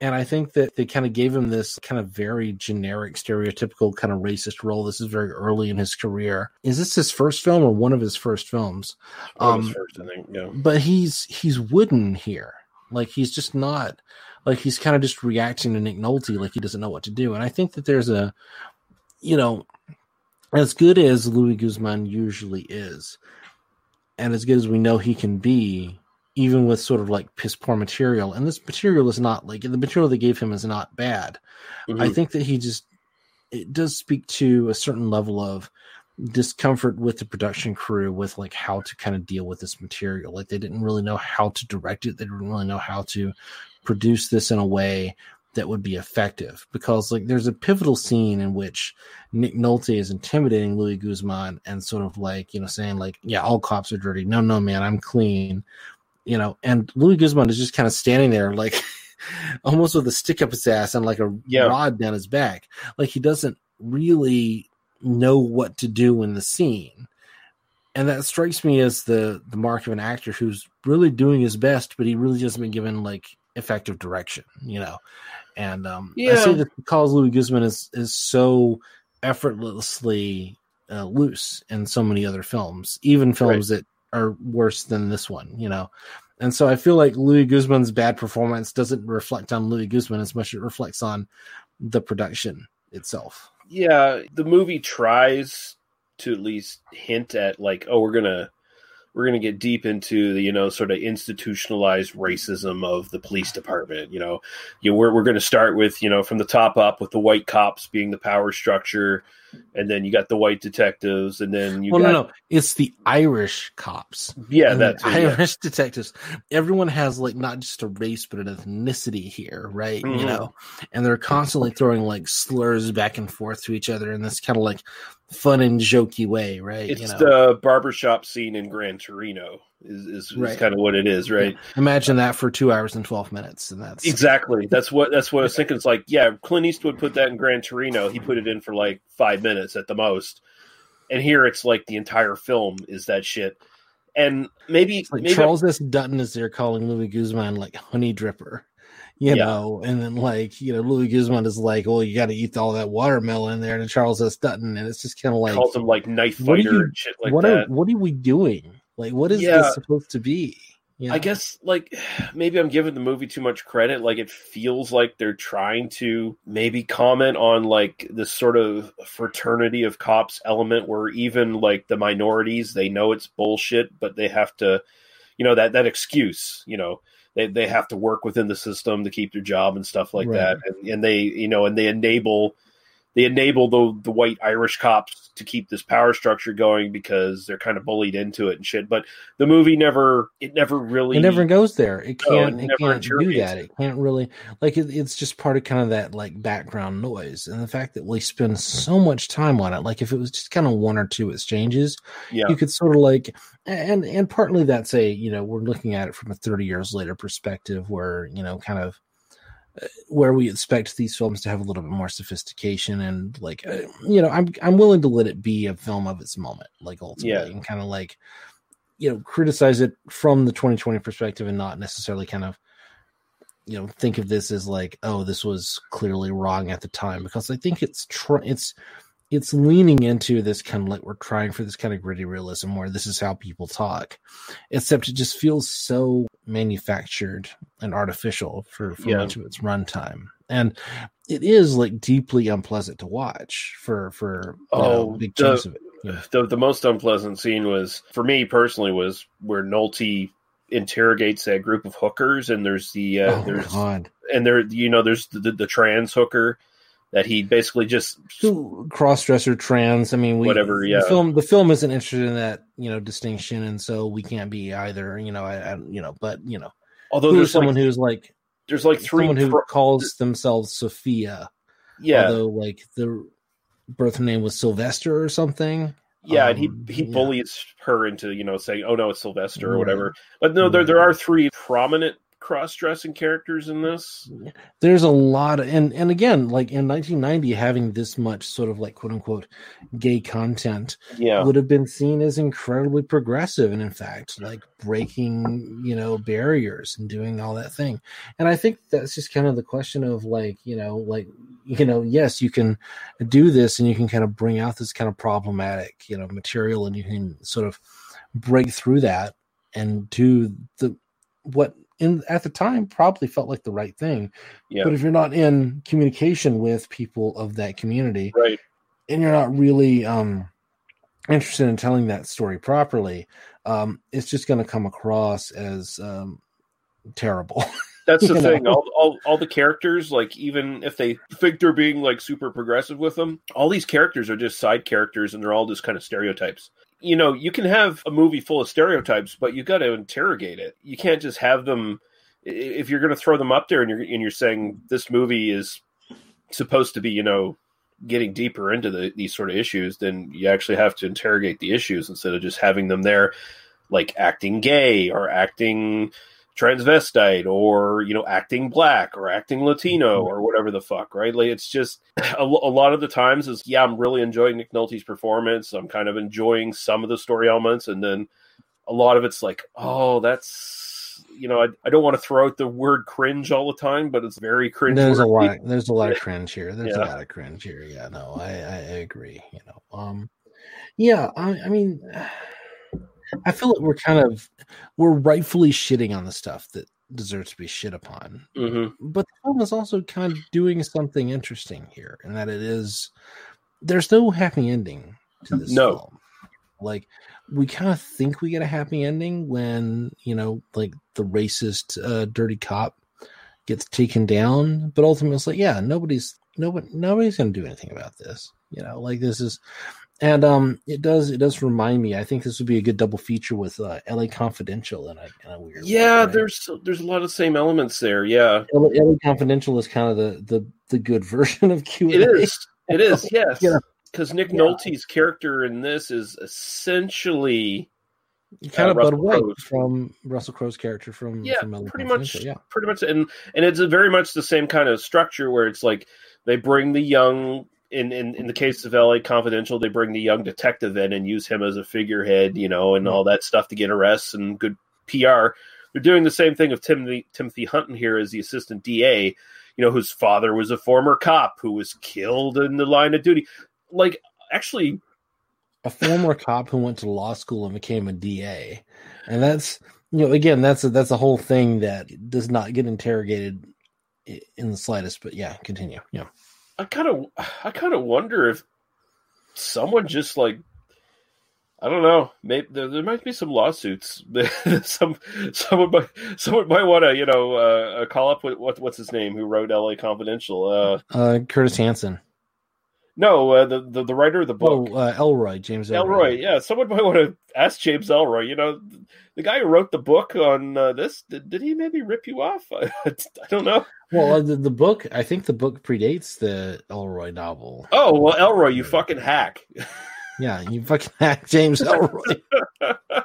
Speaker 7: and I think that they kind of gave him this kind of very generic, stereotypical kind of racist role. This is very early in his career. Is this his first film or one of his first films?
Speaker 5: Of his
Speaker 7: Um,
Speaker 5: first, I think. Yeah.
Speaker 7: but he's he's wooden here. Like he's just not like he's kind of just reacting to Nick Nolte like he doesn't know what to do. And I think that there's a you know as good as Louis Guzman usually is, and as good as we know he can be, even with sort of like piss poor material. And this material is not like the material they gave him is not bad. I
Speaker 5: Mhm.
Speaker 7: think that he just it does speak to a certain level of discomfort with the production crew with like how to kind of deal with this material. Like they didn't really know how to direct it. They didn't really know how to produce this in a way that would be effective because like there's a pivotal scene in which Nick Nolte is intimidating Louis Guzman and sort of like, you know, saying like, yeah, all cops are dirty. No, no, man, I'm clean. You know, and Louis Guzman is just kind of standing there like almost with a stick up his ass and like a
Speaker 5: Yeah.
Speaker 7: rod down his back. Like he doesn't really know what to do in the scene. And that strikes me as the the mark of an actor who's really doing his best, but he really hasn't been given like effective direction, you know. And um I say
Speaker 5: Yeah.
Speaker 7: that because Louis Guzman is is so effortlessly uh, loose in so many other films, even films that are worse than this one, you know. And so I feel like Louis Guzman's bad performance doesn't reflect on Louis Guzman as much as it reflects on the production itself.
Speaker 5: yeah the movie tries to at least hint at like oh we're gonna we're gonna get deep into the you know sort of institutionalized racism of the police department you know you we're, we're gonna start with you know from the top up with the white cops being the power structure and then you got the white detectives and then you
Speaker 7: well,
Speaker 5: got
Speaker 7: no, no, it's the Irish cops.
Speaker 5: Yeah, that's it, yeah.
Speaker 7: Irish detectives. Everyone has like not just a race but an ethnicity here, right?
Speaker 5: Mhm.
Speaker 7: You know, and they're constantly throwing like slurs back and forth to each other in this kind of like fun and jokey way, right?
Speaker 5: it's
Speaker 7: you know,
Speaker 5: the barbershop scene in Gran Torino is is,
Speaker 7: Right.
Speaker 5: is kind of what it is right
Speaker 7: imagine that for two hours and twelve minutes, and that's
Speaker 5: Exactly. That's what that's what I was thinking. It's like, yeah, Clint Eastwood put that in Gran Torino. He put it in for like five minutes at the most. And here it's like the entire film is that shit. And maybe,
Speaker 7: like
Speaker 5: maybe
Speaker 7: Charles S. Dutton is there calling Louis Guzman like honey dripper. You
Speaker 5: Yeah.
Speaker 7: know, and then like you know, Louis Guzman is like, "Oh, you got to eat all that watermelon there." To Charles S. Dutton, and it's just kind of like
Speaker 5: calls him like knife fighter
Speaker 7: you-
Speaker 5: and shit like
Speaker 7: what
Speaker 5: that.
Speaker 7: Are, what are we doing? Like, what is
Speaker 5: Yeah.
Speaker 7: this supposed to be? You
Speaker 5: I guess like maybe I'm giving the movie too much credit. Like it feels like they're trying to maybe comment on like this sort of fraternity of cops element where even like the minorities, they know it's bullshit, but they have to, you know, that that excuse, you know, they they have to work within the system to keep their job and stuff like
Speaker 7: Right.
Speaker 5: that, and, and they you know, and they enable they enable the the white Irish cops to keep this power structure going because they're kind of bullied into it and shit. But the movie never it never really
Speaker 7: it never goes there. It
Speaker 5: oh,
Speaker 7: can't.
Speaker 5: it
Speaker 7: it can't do that. It can't really like. It, it's just part of kind of that like background noise, and the fact that we spend so much time on it. Like if it was just kind of one or two exchanges,
Speaker 5: Yeah.
Speaker 7: you could sort of like, and and partly that's a you know we're looking at it from a thirty years later perspective, where you know kind of where we expect these films to have a little bit more sophistication and like uh, you know I'm I'm willing to let it be a film of its moment, like ultimately,
Speaker 5: Yeah.
Speaker 7: and kind of like you know criticize it from the 2020 perspective and not necessarily kind of you know think of this as like oh this was clearly wrong at the time because i think it's tr- it's it's leaning into this kind of like we're trying for this kind of gritty realism where this is how people talk except it just feels so manufactured and artificial for, for
Speaker 5: Yeah.
Speaker 7: much of its runtime and it is like deeply unpleasant to watch for for know,
Speaker 5: Oh,
Speaker 7: big
Speaker 5: the,
Speaker 7: chunks of it
Speaker 5: the the most unpleasant scene was for me personally was where Nolte interrogates that group of hookers, and there's the uh,
Speaker 7: Oh,
Speaker 5: there's
Speaker 7: God.
Speaker 5: and there you know there's the, the, the trans hooker that he basically just
Speaker 7: cross-dresser trans i mean we
Speaker 5: Whatever, yeah.
Speaker 7: the film the film isn't interested in that you know distinction and so we can't be either you know i, I you know but you know
Speaker 5: Although there's,
Speaker 7: someone
Speaker 5: like-
Speaker 7: who's like
Speaker 5: there's like three
Speaker 7: someone who
Speaker 5: pro-
Speaker 7: calls themselves Sophia.
Speaker 5: Yeah.
Speaker 7: although like the birth name was Sylvester or something.
Speaker 5: Yeah, and he
Speaker 7: Um,
Speaker 5: he
Speaker 7: yeah.
Speaker 5: bullies her into you know saying, "Oh no, it's Sylvester" or
Speaker 7: Right.
Speaker 5: whatever. But no, there there are three prominent cross-dressing characters in this.
Speaker 7: there's a lot of, and and again like in 1990 having this much sort of like quote unquote gay content
Speaker 5: Yeah.
Speaker 7: would have been seen as incredibly progressive and in fact like breaking you know barriers and doing all that thing and i think that's just kind of the question of like you know like you know yes you can do this and you can kind of bring out this kind of problematic you know material and you can sort of break through that and do the what in at the time probably felt like the right thing
Speaker 5: Yeah.
Speaker 7: but if you're not in communication with people of that community
Speaker 5: right
Speaker 7: and you're not really um interested in telling that story properly um it's just going to come across as um terrible
Speaker 5: That's the thing. All, all all the characters, like even if they think they're being like super progressive with them, all these characters are just side characters, and they're all just kind of stereotypes. You know, you can have a movie full of stereotypes, but you got to interrogate it. You can't just have them. If you're going to throw them up there, and you're and you're saying this movie is supposed to be, you know, getting deeper into the, these sort of issues, then you actually have to interrogate the issues instead of just having them there, like acting gay or acting transvestite or you know acting black or acting latino or whatever the fuck right? Like it's just a, a lot of the times is yeah i'm really enjoying nick nolte's performance. I'm kind of enjoying some of the story elements. And then a lot of it's like oh that's you know i, I don't want to throw out the word cringe all the time but it's very cringe
Speaker 7: there's a lot there's a lot of cringe here. There's
Speaker 5: Yeah.
Speaker 7: a lot of cringe here. Yeah no i i, I agree you know. Um yeah i, I mean i feel like we're kind of we're rightfully shitting on the stuff that deserves to be shit upon
Speaker 5: Mhm.
Speaker 7: but the film is also kind of doing something interesting here in that it is there's no happy ending to this
Speaker 5: No.
Speaker 7: film like we kind of think we get a happy ending when you know like the racist uh, dirty cop gets taken down but ultimately it's like yeah nobody's nobody nobody's gonna do anything about this you know like this is and um it does it does remind me i think this would be a good double feature with uh la confidential and in a weird way,
Speaker 5: yeah
Speaker 7: right?
Speaker 5: there's there's a lot of same elements there yeah
Speaker 7: LA, LA confidential is kind of the the the good version of q
Speaker 5: It is. It is. Yes. Because Nick
Speaker 7: Yeah.
Speaker 5: Nolte's character in this is essentially
Speaker 7: kind
Speaker 5: uh,
Speaker 7: of Bud
Speaker 5: Russell
Speaker 7: White
Speaker 5: Crowe.
Speaker 7: from Russell Crowe's character from
Speaker 5: Yeah,
Speaker 7: from
Speaker 5: pretty much.
Speaker 7: Yeah
Speaker 5: Pretty much, and and it's a very much the same kind of structure where it's like they bring the young. In, in in the case of LA Confidential, they bring the young detective in and use him as a figurehead, you know, and all that stuff to get arrests and good PR. They're doing the same thing of Timothy Timothy Hutton here as the assistant DA, you know, whose father was a former cop who was killed in the line of duty. Like, actually,
Speaker 7: a former cop who went to law school and became a DA, and that's you know again that's a, that's a whole thing that does not get interrogated in the slightest. But yeah, continue. Yeah,
Speaker 5: I kind of, I kind of wonder if someone just like, I don't know, maybe there, there might be some lawsuits. some, someone might, someone might want to, you know, uh, call up with what, what's his name who wrote L.A. Confidential. Uh,
Speaker 7: uh, Curtis Hanson.
Speaker 5: no, uh, the, the the writer of the book.
Speaker 7: Oh, uh, Ellroy James
Speaker 5: Ellroy, yeah, someone might want to ask James Ellroy. You know, the guy who wrote the book on uh, this. Did, did he maybe rip you off? I, don't know.
Speaker 7: Well, uh, the, the book I think the book predates the Ellroy novel.
Speaker 5: Oh well, Ellroy, you fucking hack.
Speaker 7: Yeah, you fucking hack James Ellroy.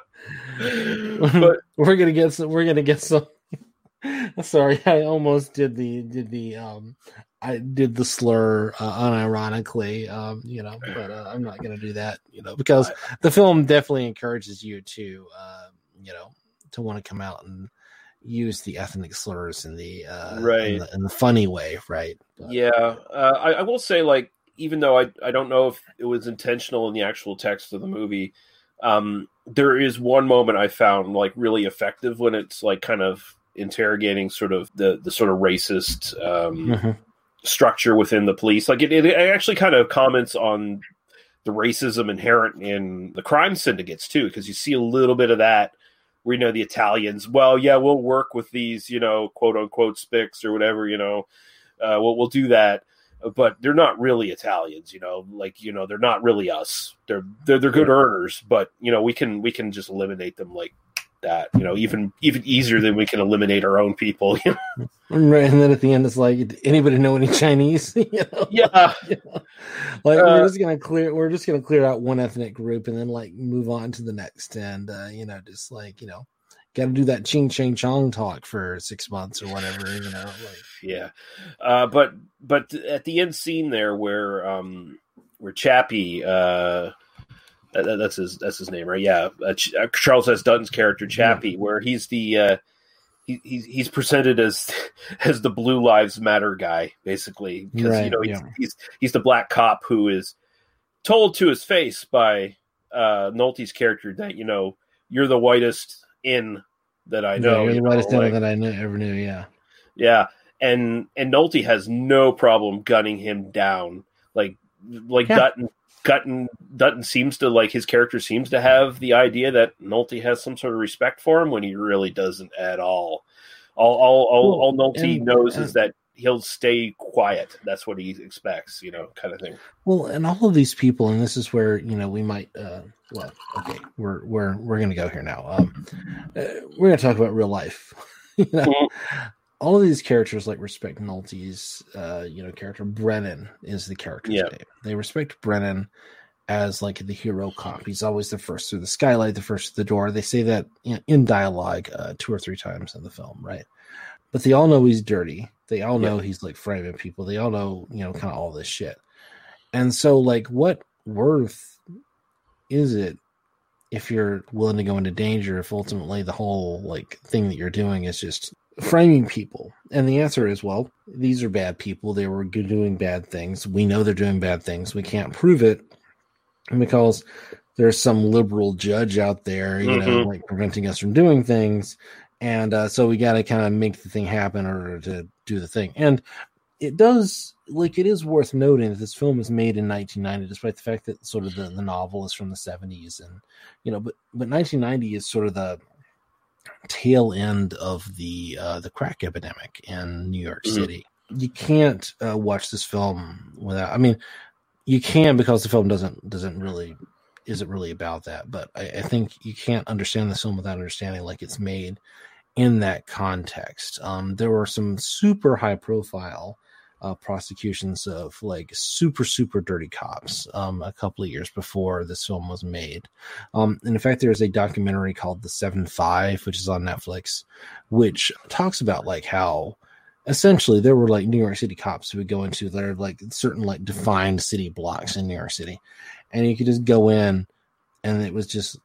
Speaker 5: but
Speaker 7: we're gonna get some. We're gonna get some. Sorry, I almost did the did the um, I did the slur uh, unironically, um, you know, but uh, I'm not gonna do that, you know, because the film definitely encourages you to, uh, you know, to want to come out and use the ethnic slurs in the uh,
Speaker 5: Right.
Speaker 7: in the, in the funny way, right?
Speaker 5: Yeah, uh, I, I will say, like, even though I, I don't know if it was intentional in the actual text of the movie, um, there is one moment I found like really effective when it's like kind of interrogating sort of the the sort of racist um,
Speaker 7: Mhm.
Speaker 5: structure within the police. Like, it, it actually kind of comments on the racism inherent in the crime syndicates too, because you see a little bit of that. You know the Italians. Well, yeah, we'll work with these, you know, quote unquote spics or whatever. You know, uh, we'll we'll do that, but they're not really Italians. You know, like you know, they're not really us. They're they're they're good earners, but you know, we can we can just eliminate them like that. You know, even even easier than we can eliminate our own people. You know?
Speaker 7: Right, and then at the end, it's like, anybody know any Chinese? you know?
Speaker 5: Yeah,
Speaker 7: like
Speaker 5: Uh,
Speaker 7: we're just gonna clear, we're just gonna clear out one ethnic group and then like move on to the next, and uh, you know, just like you know, got to do that ching ching chong talk for six months or whatever, you know. Like,
Speaker 5: yeah. Uh, but but at the end scene there, where um where Chappie, uh, that- that's his that's his name, right? Yeah, uh, Ch- uh, Charles S. Dutton's character Chappie, where he's the uh, he, he's he's presented as as the Blue Lives Matter guy, basically, because you know he's,
Speaker 7: yeah.
Speaker 5: he's he's the black cop who is told to his face by uh, Nolte's character that you know you're the whitest in that I
Speaker 7: yeah,
Speaker 5: know.
Speaker 7: you're the whitest
Speaker 5: like-
Speaker 7: like, that I knew, ever knew. Yeah,
Speaker 5: yeah, and and Nolte has no problem gunning him down. Like like
Speaker 7: Yeah.
Speaker 5: Dutton Dutton Dutton seems to like his character seems to have the idea that Nolte has some sort of respect for him when he really doesn't at all. All all all, all Nolte
Speaker 7: and-
Speaker 5: knows
Speaker 7: and-
Speaker 5: is that he'll stay quiet. That's what he expects, you know, kind of thing.
Speaker 7: Well, and all of these people, and this is where you know we might. uh Well, okay, we're we're we're gonna go here now. Um, uh, we're gonna talk about real life. you know, all of these characters like respect Nolte's, uh, you know, character Brennan is the character's
Speaker 5: Yeah.
Speaker 7: name. They respect Brennan as like the hero cop. He's always the first through the skylight, the first through the door. They say that in, in dialogue uh, two or three times in the film, right? But they all know he's dirty. They all know he's like framing people. They all know, you know, kind of all this shit. And so, like, what worth is it if you're willing to go into danger if ultimately the whole like thing that you're doing is just framing people? And the answer is, well, these are bad people. They were doing bad things. We know they're doing bad things. We can't prove it because there's some liberal judge out there, you know,
Speaker 5: Mhm.
Speaker 7: like preventing us from doing things. And uh, so we got to kind of make the thing happen in order to do the thing. And it does, like, it is worth noting that this film is made in 1990, despite the fact that sort of the, the novel is from the 70s. And, you know, but, but 1990 is sort of the tail end of the uh, the crack epidemic in New York
Speaker 5: Mhm.
Speaker 7: City. You can't uh, watch this film without. I mean, you can because the film doesn't doesn't really isn't really about that. But I, I think you can't understand the film without understanding like it's made in that context. Um, there were some super high profile uh, prosecutions of like super super dirty cops um, a couple of years before this film was made. Um, and in fact, there's a documentary called The Seven Five, which is on Netflix, which talks about like how essentially there were like New York City cops who would go into their like certain like defined city blocks in New York City, and you could just go in, and it was just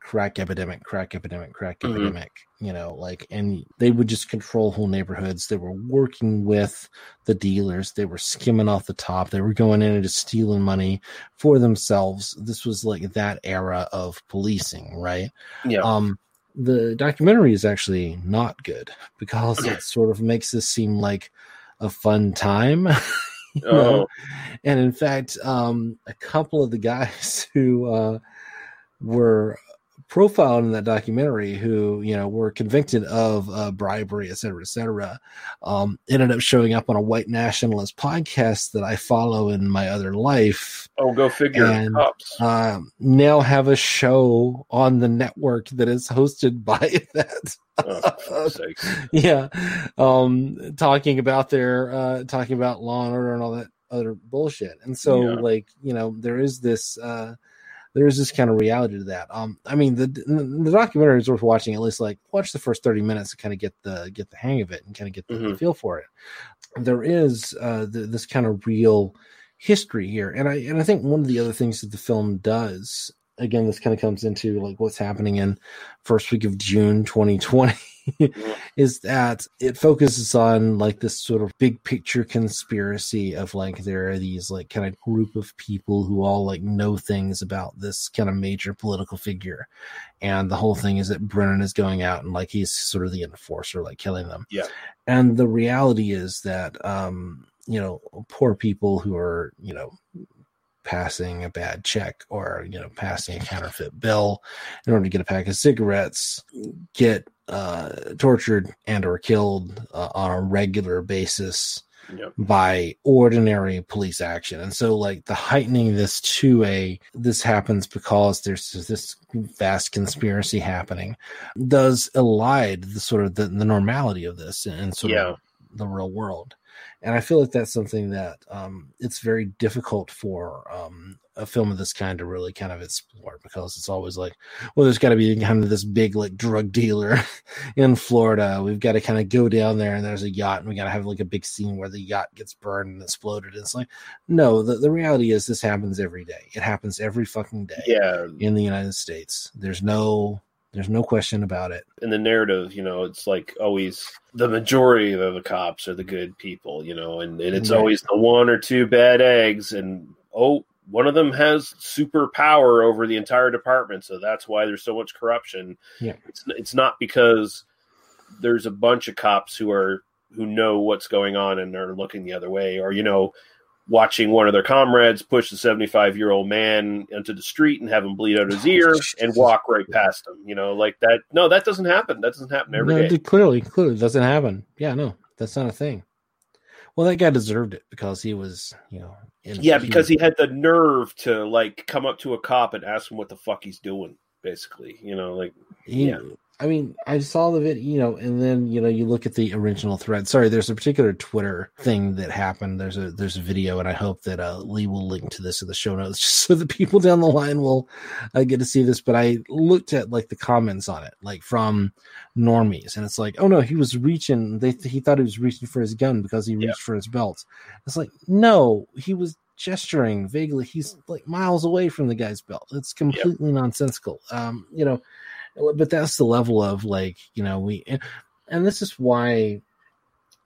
Speaker 7: crack epidemic, crack epidemic, crack
Speaker 5: Mhm.
Speaker 7: epidemic. You know, like, and they would just control whole neighborhoods. They were working with the dealers. They were skimming off the top. They were going in and just stealing money for themselves. This was like that era of policing, right?
Speaker 5: Yeah.
Speaker 7: Um, the documentary is actually not good because it sort of makes this seem like a fun time. you know?
Speaker 5: Oh.
Speaker 7: And in fact, um, a couple of the guys who uh, were profiled in that documentary who you know were convicted of uh, bribery et cetera et cetera um, ended up showing up on a white nationalist podcast that i follow in my other life
Speaker 5: Oh, go figure.
Speaker 7: and um, now have a show on the network that is hosted by that
Speaker 5: Oh, for fuck's sakes.
Speaker 7: yeah um talking about their uh talking about law and order and all that other bullshit and so
Speaker 5: Yeah.
Speaker 7: like you know there is this uh there is this kind of reality to that um i mean the the documentary is worth watching at least like watch the first 30 minutes to kind of get the get the hang of it and kind of get the, the
Speaker 5: Mhm.
Speaker 7: feel for it there is uh th this kind of real history here and i and i think one of the other things that the film does again this kind of comes into like what's happening in first week of june 2020 is that it focuses on like this sort of big picture conspiracy of like there are these like kind of group of people who all like know things about this kind of major political figure. And the whole thing is that brennan is going out and like he's sort of the enforcer like killing them.
Speaker 5: Yeah.
Speaker 7: and the reality is that um you know poor people who are you know passing a bad check or you know passing a counterfeit bill in order to get a pack of cigarettes get uh tortured and or killed uh, on a regular basis
Speaker 5: Yep.
Speaker 7: by ordinary police action. And so like the heightening this to a this happens because there's this vast conspiracy happening does elide the sort of the, the normality of this and sort
Speaker 5: Yeah.
Speaker 7: of the real world. And I feel like that's something that um, it's very difficult for um, a film of this kind to really kind of explore because it's always like, well, there's got to be kind of this big like drug dealer in Florida. We've got to kind of go down there and there's a yacht and we got to have like a big scene where the yacht gets burned and exploded. And It's like, no, the, the reality is this happens every day. It happens every fucking day
Speaker 5: Yeah.
Speaker 7: in the United States. There's no, there's no question about it.
Speaker 5: in the narrative, you know, it's like always the majority of the cops are the good people, you know, and, and it's
Speaker 7: Right.
Speaker 5: always the one or two bad eggs, and oh, one of them has super power over the entire department, so that's why there's so much corruption.
Speaker 7: Yeah.
Speaker 5: It's it's not because there's a bunch of cops who are who know what's going on and are looking the other way, or you know, watching one of their comrades push the 75 year old man into the street and have him bleed out his oh, ear and walk right past him. You know, like that. No, that doesn't happen. That doesn't happen every
Speaker 7: no,
Speaker 5: day.
Speaker 7: it clearly, clearly doesn't happen. Yeah, no, that's not a thing. Well, that guy deserved it because he was, you know, in,
Speaker 5: Yeah, because he had the nerve to like come up to a cop and ask him what the fuck he's doing. Basically, you know, like
Speaker 7: he,
Speaker 5: yeah,
Speaker 7: I mean, I saw the video, you know, and then you know, you look at the original thread. Sorry, there's a particular Twitter thing that happened. There's a there's a video, and I hope that uh, Lee will link to this in the show notes, just so the people down the line will uh, get to see this. But I looked at like the comments on it, like from normies, and it's like, oh no, he was reaching. They he thought he was reaching for his gun because he reached for his belt. It's like, no, he was gesturing vaguely. He's like miles away from the guy's belt. It's completely nonsensical. Um, you know, but that's the level of like you know we and, this is why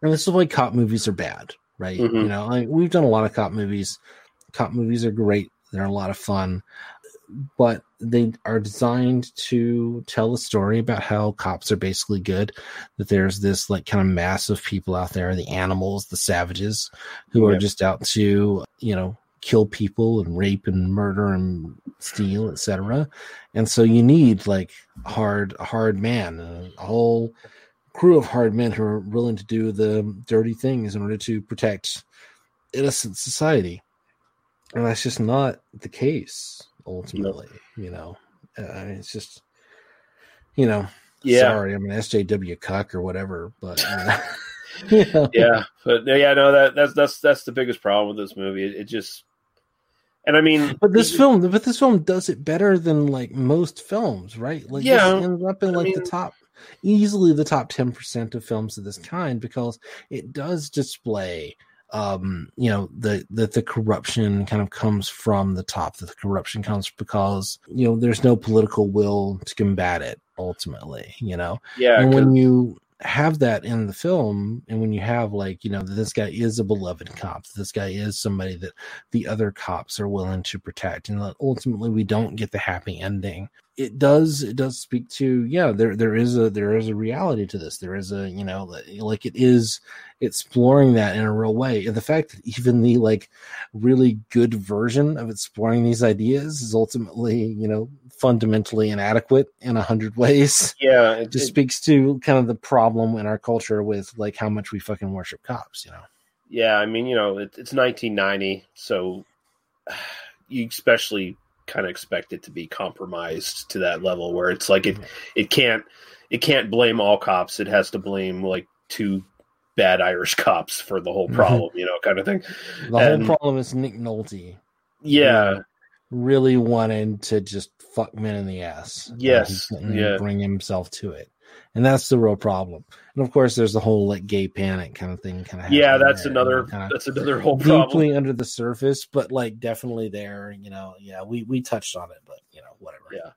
Speaker 7: and this is why cop movies are bad right?
Speaker 5: Mhm.
Speaker 7: you know like we've done a lot of cop movies. Cop movies are great. They're a lot of fun. But they are designed to tell a story about how cops are basically good that there's this like kind of mass of people out there the animals the savages who are just out to you know kill people and rape and murder and steal etc and so you need like hard hard man a whole crew of hard men who are willing to do the dirty things in order to protect innocent society and that's just not the case ultimately you know uh, it's just you know
Speaker 5: Yeah.
Speaker 7: sorry i'm an sjw cuck or whatever but uh, you know.
Speaker 5: yeah, but yeah, no, that that's that's that's the biggest problem with this movie. It, it just, and I mean,
Speaker 7: But this film, but this film does it better than like most films, right? Like,
Speaker 5: Yeah,
Speaker 7: ends up in like the top, easily the top ten percent of films of this kind because it does display, um, you know, the that the corruption kind of comes from the top. That the corruption comes because you know there's no political will to combat it. Ultimately, you know,
Speaker 5: Yeah,
Speaker 7: And when you have that in the film and when you have like you know this guy is a beloved cop this guy is somebody that the other cops are willing to protect and ultimately we don't get the happy ending it does it does speak to yeah there there is a there is a reality to this there is a you know like it is exploring that in a real way and the fact that even the like really good version of exploring these ideas is ultimately you know fundamentally inadequate in a hundred ways
Speaker 5: yeah,
Speaker 7: it just
Speaker 5: it-
Speaker 7: speaks to kind of the problem in our culture with like how much we fucking worship cops you know
Speaker 5: yeah. I mean, you know, it, it's 1990, so you especially kind of expect it to be compromised to that level where it's like it it can't it can't blame all cops. It has to blame like two bad Irish cops for the whole
Speaker 7: Mhm.
Speaker 5: problem, you know, kind of thing.
Speaker 7: the
Speaker 5: And-
Speaker 7: whole problem is nick nolte
Speaker 5: Yeah.
Speaker 7: really wanted to just fuck men in the ass
Speaker 5: Yes, yeah.
Speaker 7: bring himself to it and that's the real problem and of course there's the whole like gay panic kind of thing kind of
Speaker 5: Yeah, that's another that's another whole
Speaker 7: deeply
Speaker 5: problem.
Speaker 7: under the surface but like definitely there you know yeah we we touched on it but you know whatever
Speaker 5: Yeah.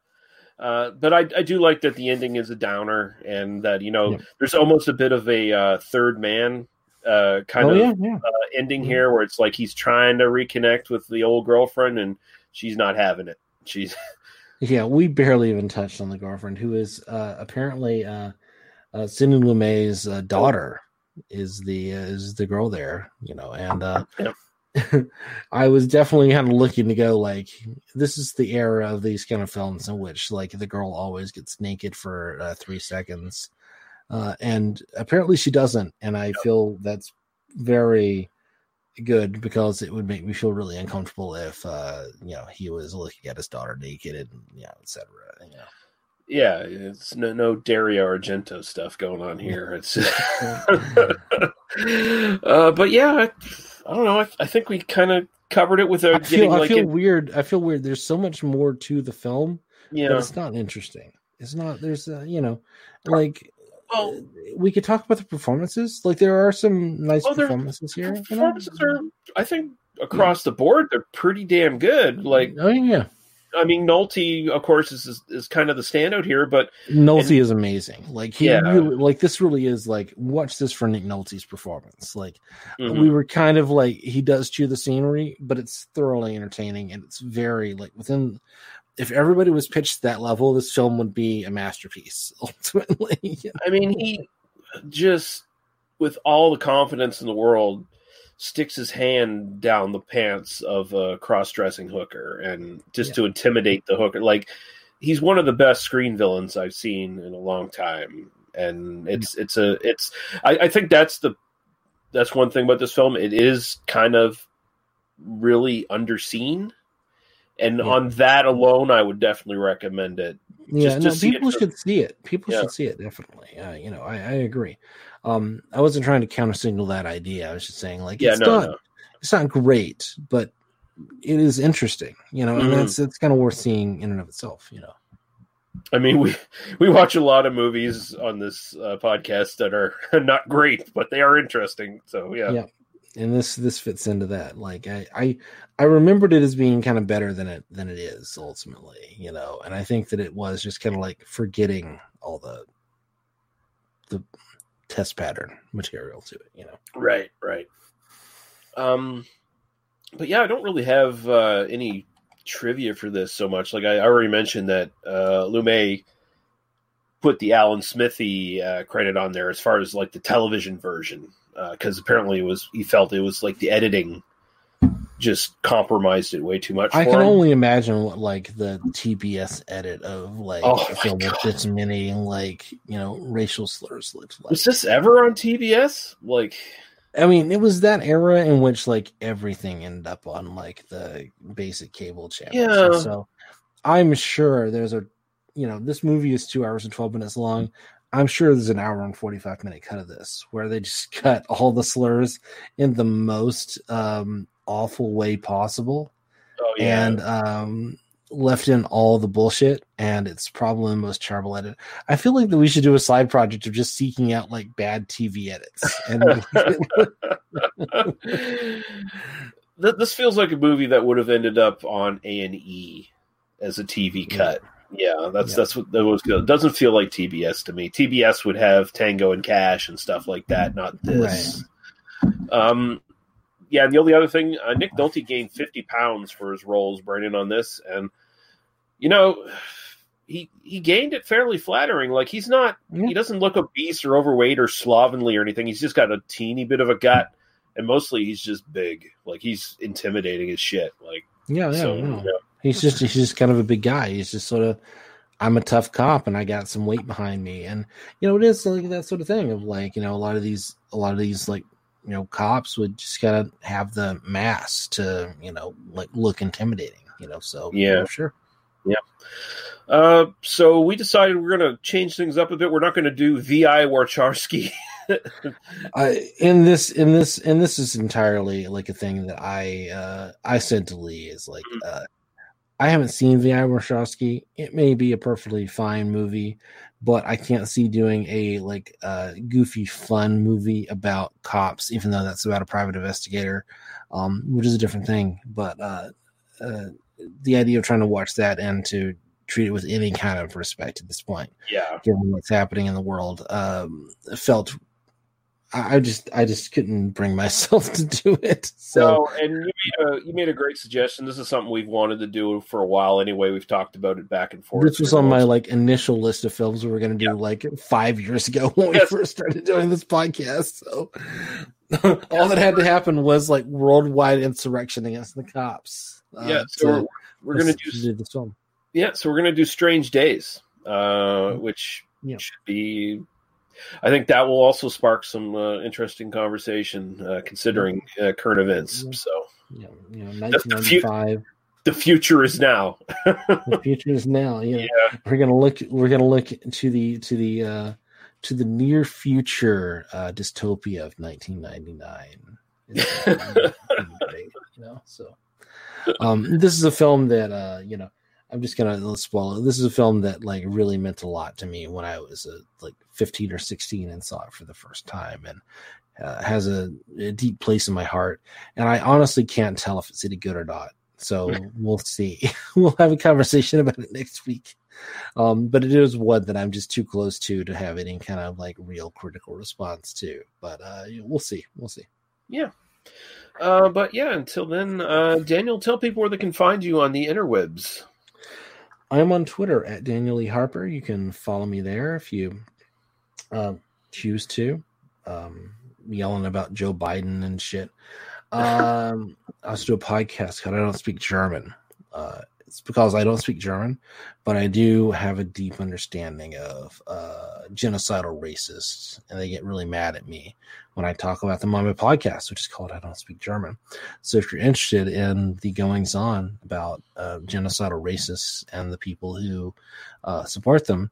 Speaker 5: Uh, but I, I do like that the ending is a downer and that, you know,
Speaker 7: Yeah.
Speaker 5: there's almost a bit of a uh, third man uh, kind
Speaker 7: Oh,
Speaker 5: of
Speaker 7: yeah, yeah.
Speaker 5: Uh, ending here where it's like he's trying to reconnect with the old girlfriend and she's not having it. She's
Speaker 7: Yeah, we barely even touched on the girlfriend, who is uh, apparently uh, uh, Sidney Lumet's uh, daughter. Is the uh, is the girl there? You know, and uh, I was definitely kind of looking to go like this is the era of these kind of films in which like the girl always gets naked for uh, three seconds, uh, and apparently she doesn't, and I feel that's very good because it would make me feel really uncomfortable if uh you know he was looking at his daughter naked and you know etc you know
Speaker 5: Yeah, it's no no Dario Argento stuff going on here. It's, uh, but yeah, I, I don't know. I, I think we kind of covered it with a
Speaker 7: I feel, I feel
Speaker 5: it-
Speaker 7: weird i feel weird there's so much more to the film
Speaker 5: Yeah.
Speaker 7: it's not interesting it's not there's uh, you know like
Speaker 5: well
Speaker 7: we could talk about the performances like there are some nice
Speaker 5: Oh, there-
Speaker 7: performances here you know?
Speaker 5: performances are, I think, across the board, they're pretty damn good. Like,
Speaker 7: oh yeah,
Speaker 5: I mean, Nolte, of course, is is, is kind of the standout here, but
Speaker 7: Nolte is amazing. Like he
Speaker 5: Yeah.
Speaker 7: really, like this really is like watch this for Nick Nolte's performance. Like
Speaker 5: Mhm.
Speaker 7: we were kind of like he does chew the scenery, but it's thoroughly entertaining and it's very like within. If everybody was pitched that level, this film would be a masterpiece. Ultimately,
Speaker 5: I mean, he just, with all the confidence in the world, sticks his hand down the pants of a cross-dressing hooker, and just to intimidate the hooker. Like he's one of the best screen villains I've seen in a long time, and it's it's a it's. I, I think that's the that's one thing about this film. It is kind of really underseen. And on that alone, I would definitely recommend it.
Speaker 7: yeah, no,
Speaker 5: see it
Speaker 7: people
Speaker 5: for-
Speaker 7: should see it. People
Speaker 5: Yeah.
Speaker 7: should see it definitely. Uh, you know, I, I agree. Um, I wasn't trying to counter signal that idea. I was just saying, like,
Speaker 5: Yeah,
Speaker 7: it's
Speaker 5: no,
Speaker 7: not,
Speaker 5: no.
Speaker 7: it's not great, but it is interesting. You know, and
Speaker 5: Mhm.
Speaker 7: that's it's kind of worth seeing in and of itself. You know.
Speaker 5: I mean, we we watch a lot of movies on this uh, podcast that are not great, but they are interesting. So yeah,
Speaker 7: yeah and this this fits into that like I, I i remembered it as being kind of better than it than it is ultimately you know and i think that it was just kind of like forgetting all the the test pattern material to it you know
Speaker 5: right, right. Um, but yeah, I don't really have uh, any trivia for this so much. Like I already mentioned that uh, Lumet put the Alan Smithee uh, credit on there as far as like the television version Uh, because apparently it was he felt it was like the editing just compromised it way too much.
Speaker 7: i can
Speaker 5: him.
Speaker 7: only imagine what like the tbs edit of like
Speaker 5: Oh
Speaker 7: a film with this many like you know racial slurs looks like
Speaker 5: Was this ever on TBS? Like,
Speaker 7: I mean, it was that era in which like everything ended up on like the basic cable channel.
Speaker 5: Yeah.
Speaker 7: So I'm sure there's a, you know, this movie is two hours and 12 minutes long. I'm sure there's an hour and 45 minute cut of this where they just cut all the slurs in the most um, awful way possible.
Speaker 5: Oh, yeah.
Speaker 7: And um, left in all the bullshit. And it's probably the most terrible edit. I feel like that we should do a side project of just seeking out like bad TV edits. And
Speaker 5: this feels like a movie that would have ended up on A and E as a TV cut. Yeah, that's
Speaker 7: Yeah.
Speaker 5: that's that's what that was good. It doesn't feel like TBS to me. TBS would have Tango and Cash and stuff like that, not this. Um, yeah, and the only other thing, uh, Nick Nolte gained fifty pounds for his roles, Brennan on this, and you know, he he gained it fairly flattering. Like he's not, he doesn't look obese or overweight or slovenly or anything. He's just got a teeny bit of a gut, and mostly he's just big. Like he's intimidating as shit. Like
Speaker 7: Yeah, yeah,
Speaker 5: So,
Speaker 7: yeah.
Speaker 5: yeah.
Speaker 7: He's just he's just kind of a big guy. He's just sort of I'm a tough cop and I got some weight behind me. And you know, it is like that sort of thing of like, you know, a lot of these a lot of these like, you know, cops would just gotta have the mass to, you know, like look intimidating, you know. So
Speaker 5: Yeah.
Speaker 7: yeah, sure.
Speaker 5: Yeah. Uh, so we decided we're going to change things up a bit. We're not going to do V.I. Warshawski.
Speaker 7: I in this in this and this is entirely like a thing that I uh I said to Lee is like uh I haven't seen V.I. Warshawski. It may be a perfectly fine movie, but I can't see doing a like uh goofy fun movie about cops, even though that's about a private investigator, um, which is a different thing. But uh, uh the idea of trying to watch that and to treat it with any kind of respect at this point,
Speaker 5: yeah.
Speaker 7: given what's happening in the world, um, felt I just I just couldn't bring myself to do it. So
Speaker 5: So, and you made a you made a great suggestion. This is something we've wanted to do for a while. Anyway, we've talked about it back and forth.
Speaker 7: this was on my like initial list of films we were going to do like five years ago when we first started doing this podcast. So all that had to happen was like worldwide insurrection against the cops. uh,
Speaker 5: Yeah, so
Speaker 7: to-
Speaker 5: we're- we're gonna
Speaker 7: to
Speaker 5: do-
Speaker 7: this film.
Speaker 5: Yeah, so we're gonna do Strange Days, uh, which should be. I think that will also spark some uh, interesting conversation, uh, considering uh, current events. So,
Speaker 7: you know, you know
Speaker 5: The- the fu-
Speaker 7: 1995.
Speaker 5: the future is now.
Speaker 7: the future is now. You know, we're gonna look. We're gonna look to the to the uh, to the near future uh, dystopia of 1999. It's gonna be great, you know, so um, this is a film that uh, you know. I'm just gonna let's spoil it. This is a film that like really meant a lot to me when I was uh, like 15 or 16 and saw it for the first time, and uh, has a, a deep place in my heart. And I honestly can't tell if it's any good or not. So we'll see. we'll have a conversation about it next week. Um, but it is one that I'm just too close to to have any kind of like real critical response to. But uh, we'll see. We'll see.
Speaker 5: Yeah. Uh, but yeah, until then, uh, Daniel, tell people where they can find you on the interwebs.
Speaker 7: I am on Twitter at Daniel E. Harper. You can follow me there if you uh, choose to. Um, yelling about Joe Biden and shit. Um, I also do a podcast because I don't speak German. Uh, it's because I don't speak German, but I do have a deep understanding of uh, genocidal racists, and they get really mad at me when I talk about them on my podcast, which is called I Don't Speak German. So if you're interested in the goings on about uh, genocidal racists and the people who uh, support them,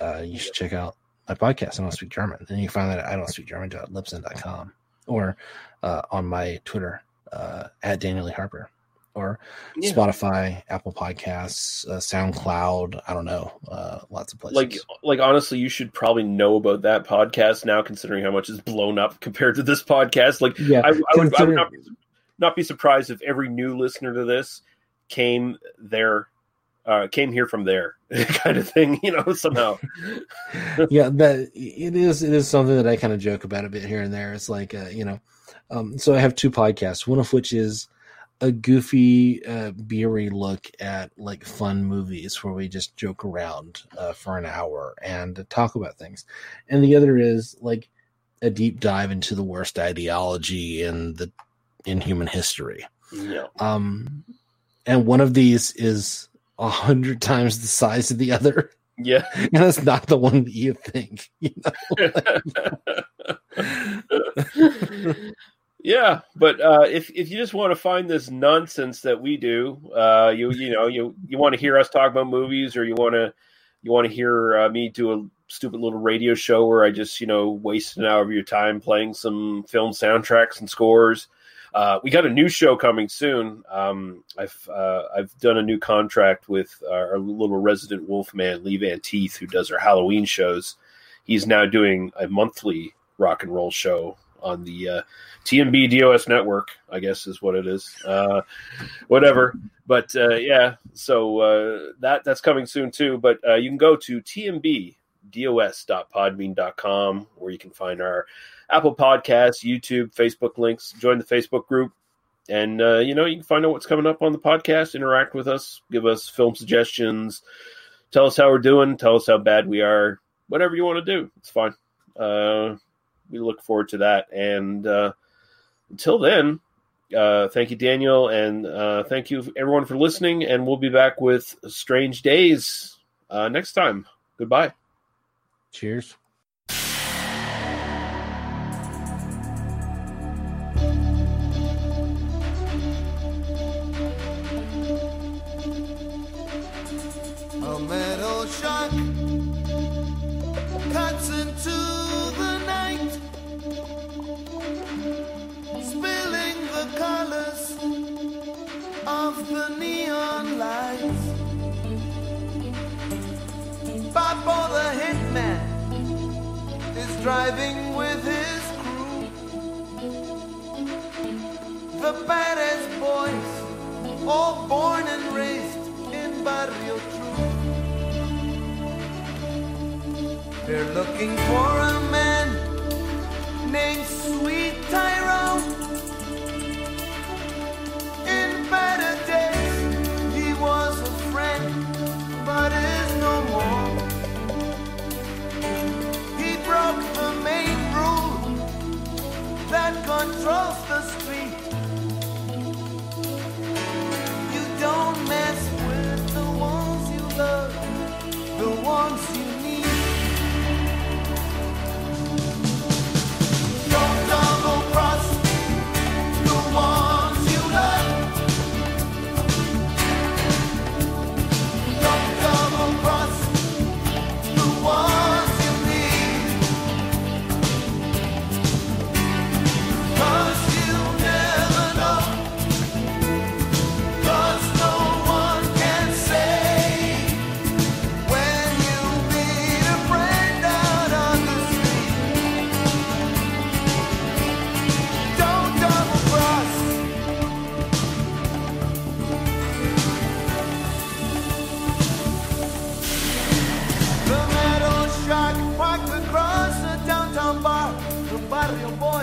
Speaker 7: uh, you should check out my podcast. I don't speak German, and you can find that at I don't speak German.libsyn.com or uh, on my Twitter uh, at Daniel E. Harper or
Speaker 5: Yeah.
Speaker 7: Spotify, Apple Podcasts, uh, SoundCloud. I don't know, uh, lots of places.
Speaker 5: Like, like honestly, you should probably know about that podcast now, considering how much is blown up compared to this podcast. Like,
Speaker 7: Yeah,
Speaker 5: I, I would, I would not, be, not be surprised if every new listener to this came there, uh, came here from there, kind of thing. You know, somehow.
Speaker 7: yeah, that it is. It is something that I kind of joke about a bit here and there. It's like, uh, you know, um, so I have two podcasts. One of which is a goofy, uh, beery look at like fun movies where we just joke around uh, for an hour and talk about things, and the other is like a deep dive into the worst ideology in the in human history.
Speaker 5: Yeah.
Speaker 7: Um, and one of these is a hundred times the size of the other.
Speaker 5: Yeah.
Speaker 7: And that's not the one that you think. You know?
Speaker 5: yeah, but uh, if if you just want to find this nonsense that we do, uh, you you know you you want to hear us talk about movies, or you want to you want to hear uh, me do a stupid little radio show where I just you know waste an hour of your time playing some film soundtracks and scores. Uh, we got a new show coming soon. Um, I've uh, I've done a new contract with our little resident Wolfman Lee Van Teeth, who does our Halloween shows. He's now doing a monthly rock and roll show on the uh, TMB DOS network, I guess is what it is. Uh, whatever. But uh, yeah, so uh, that that's coming soon too. But uh, you can go to tmbdos.podbean.com where you can find our Apple Podcasts, YouTube, Facebook links. Join the Facebook group. And uh, you know you can find out what's coming up on the podcast. Interact with us, give us film suggestions, tell us how we're doing, tell us how bad we are, whatever you want to do. It's fine. Uh, we look forward to that. And uh, until then, uh, thank you, Daniel, and uh, thank you everyone for listening. And we'll be back with Strange Days uh, next time. Goodbye.
Speaker 7: Cheers.
Speaker 19: Driving with his crew. The baddest boys, all born and raised in Barrio True. They're looking for a man named Sweet Tyrone. In better days, controls the street. You don't mess with the ones you love, the ones you.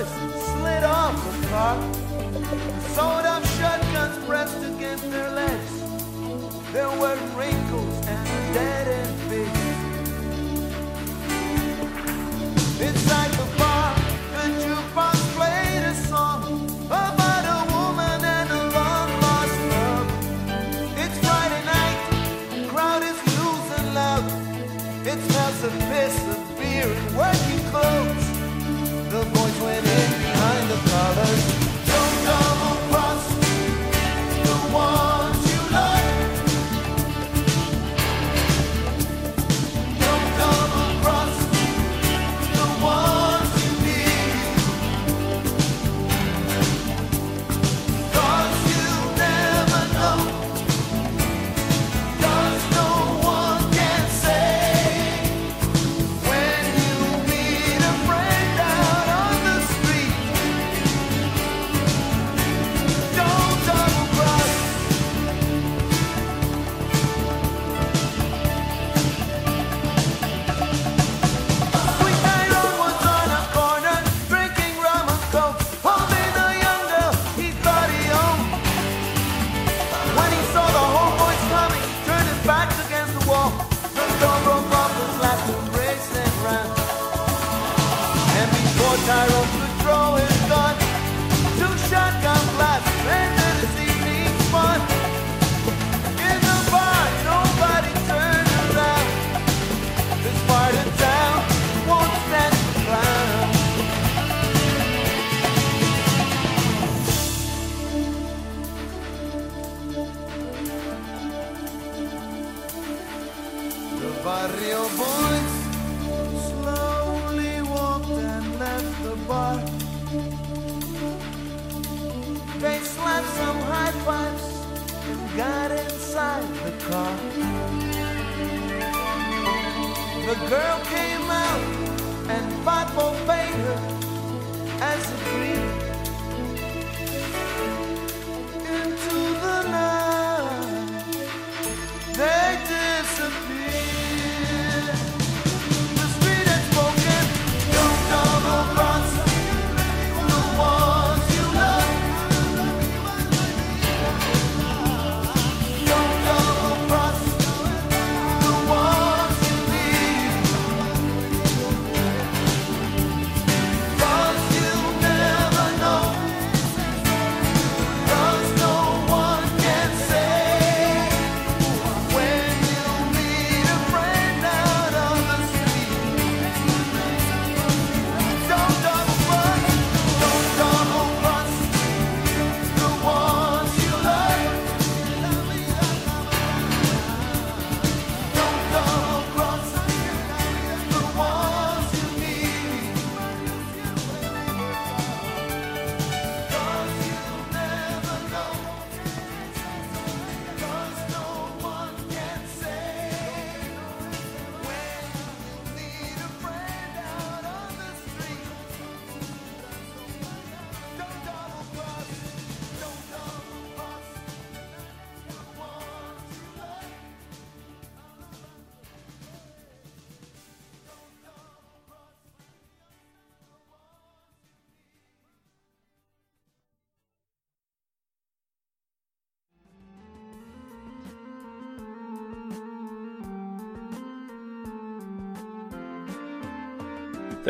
Speaker 19: bullets slid off the car. Sawed off shotguns pressed against their legs. There were wrinkles and dead ends. car. The girl came out and fought for her as a dream.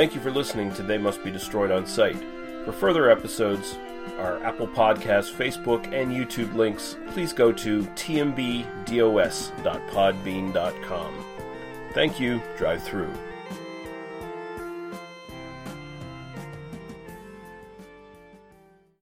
Speaker 5: Thank you for listening to They Must Be Destroyed on Sight. For further episodes, our Apple Podcasts, Facebook, and YouTube links, please go to tmbdos.podbean.com. Thank you, drive through.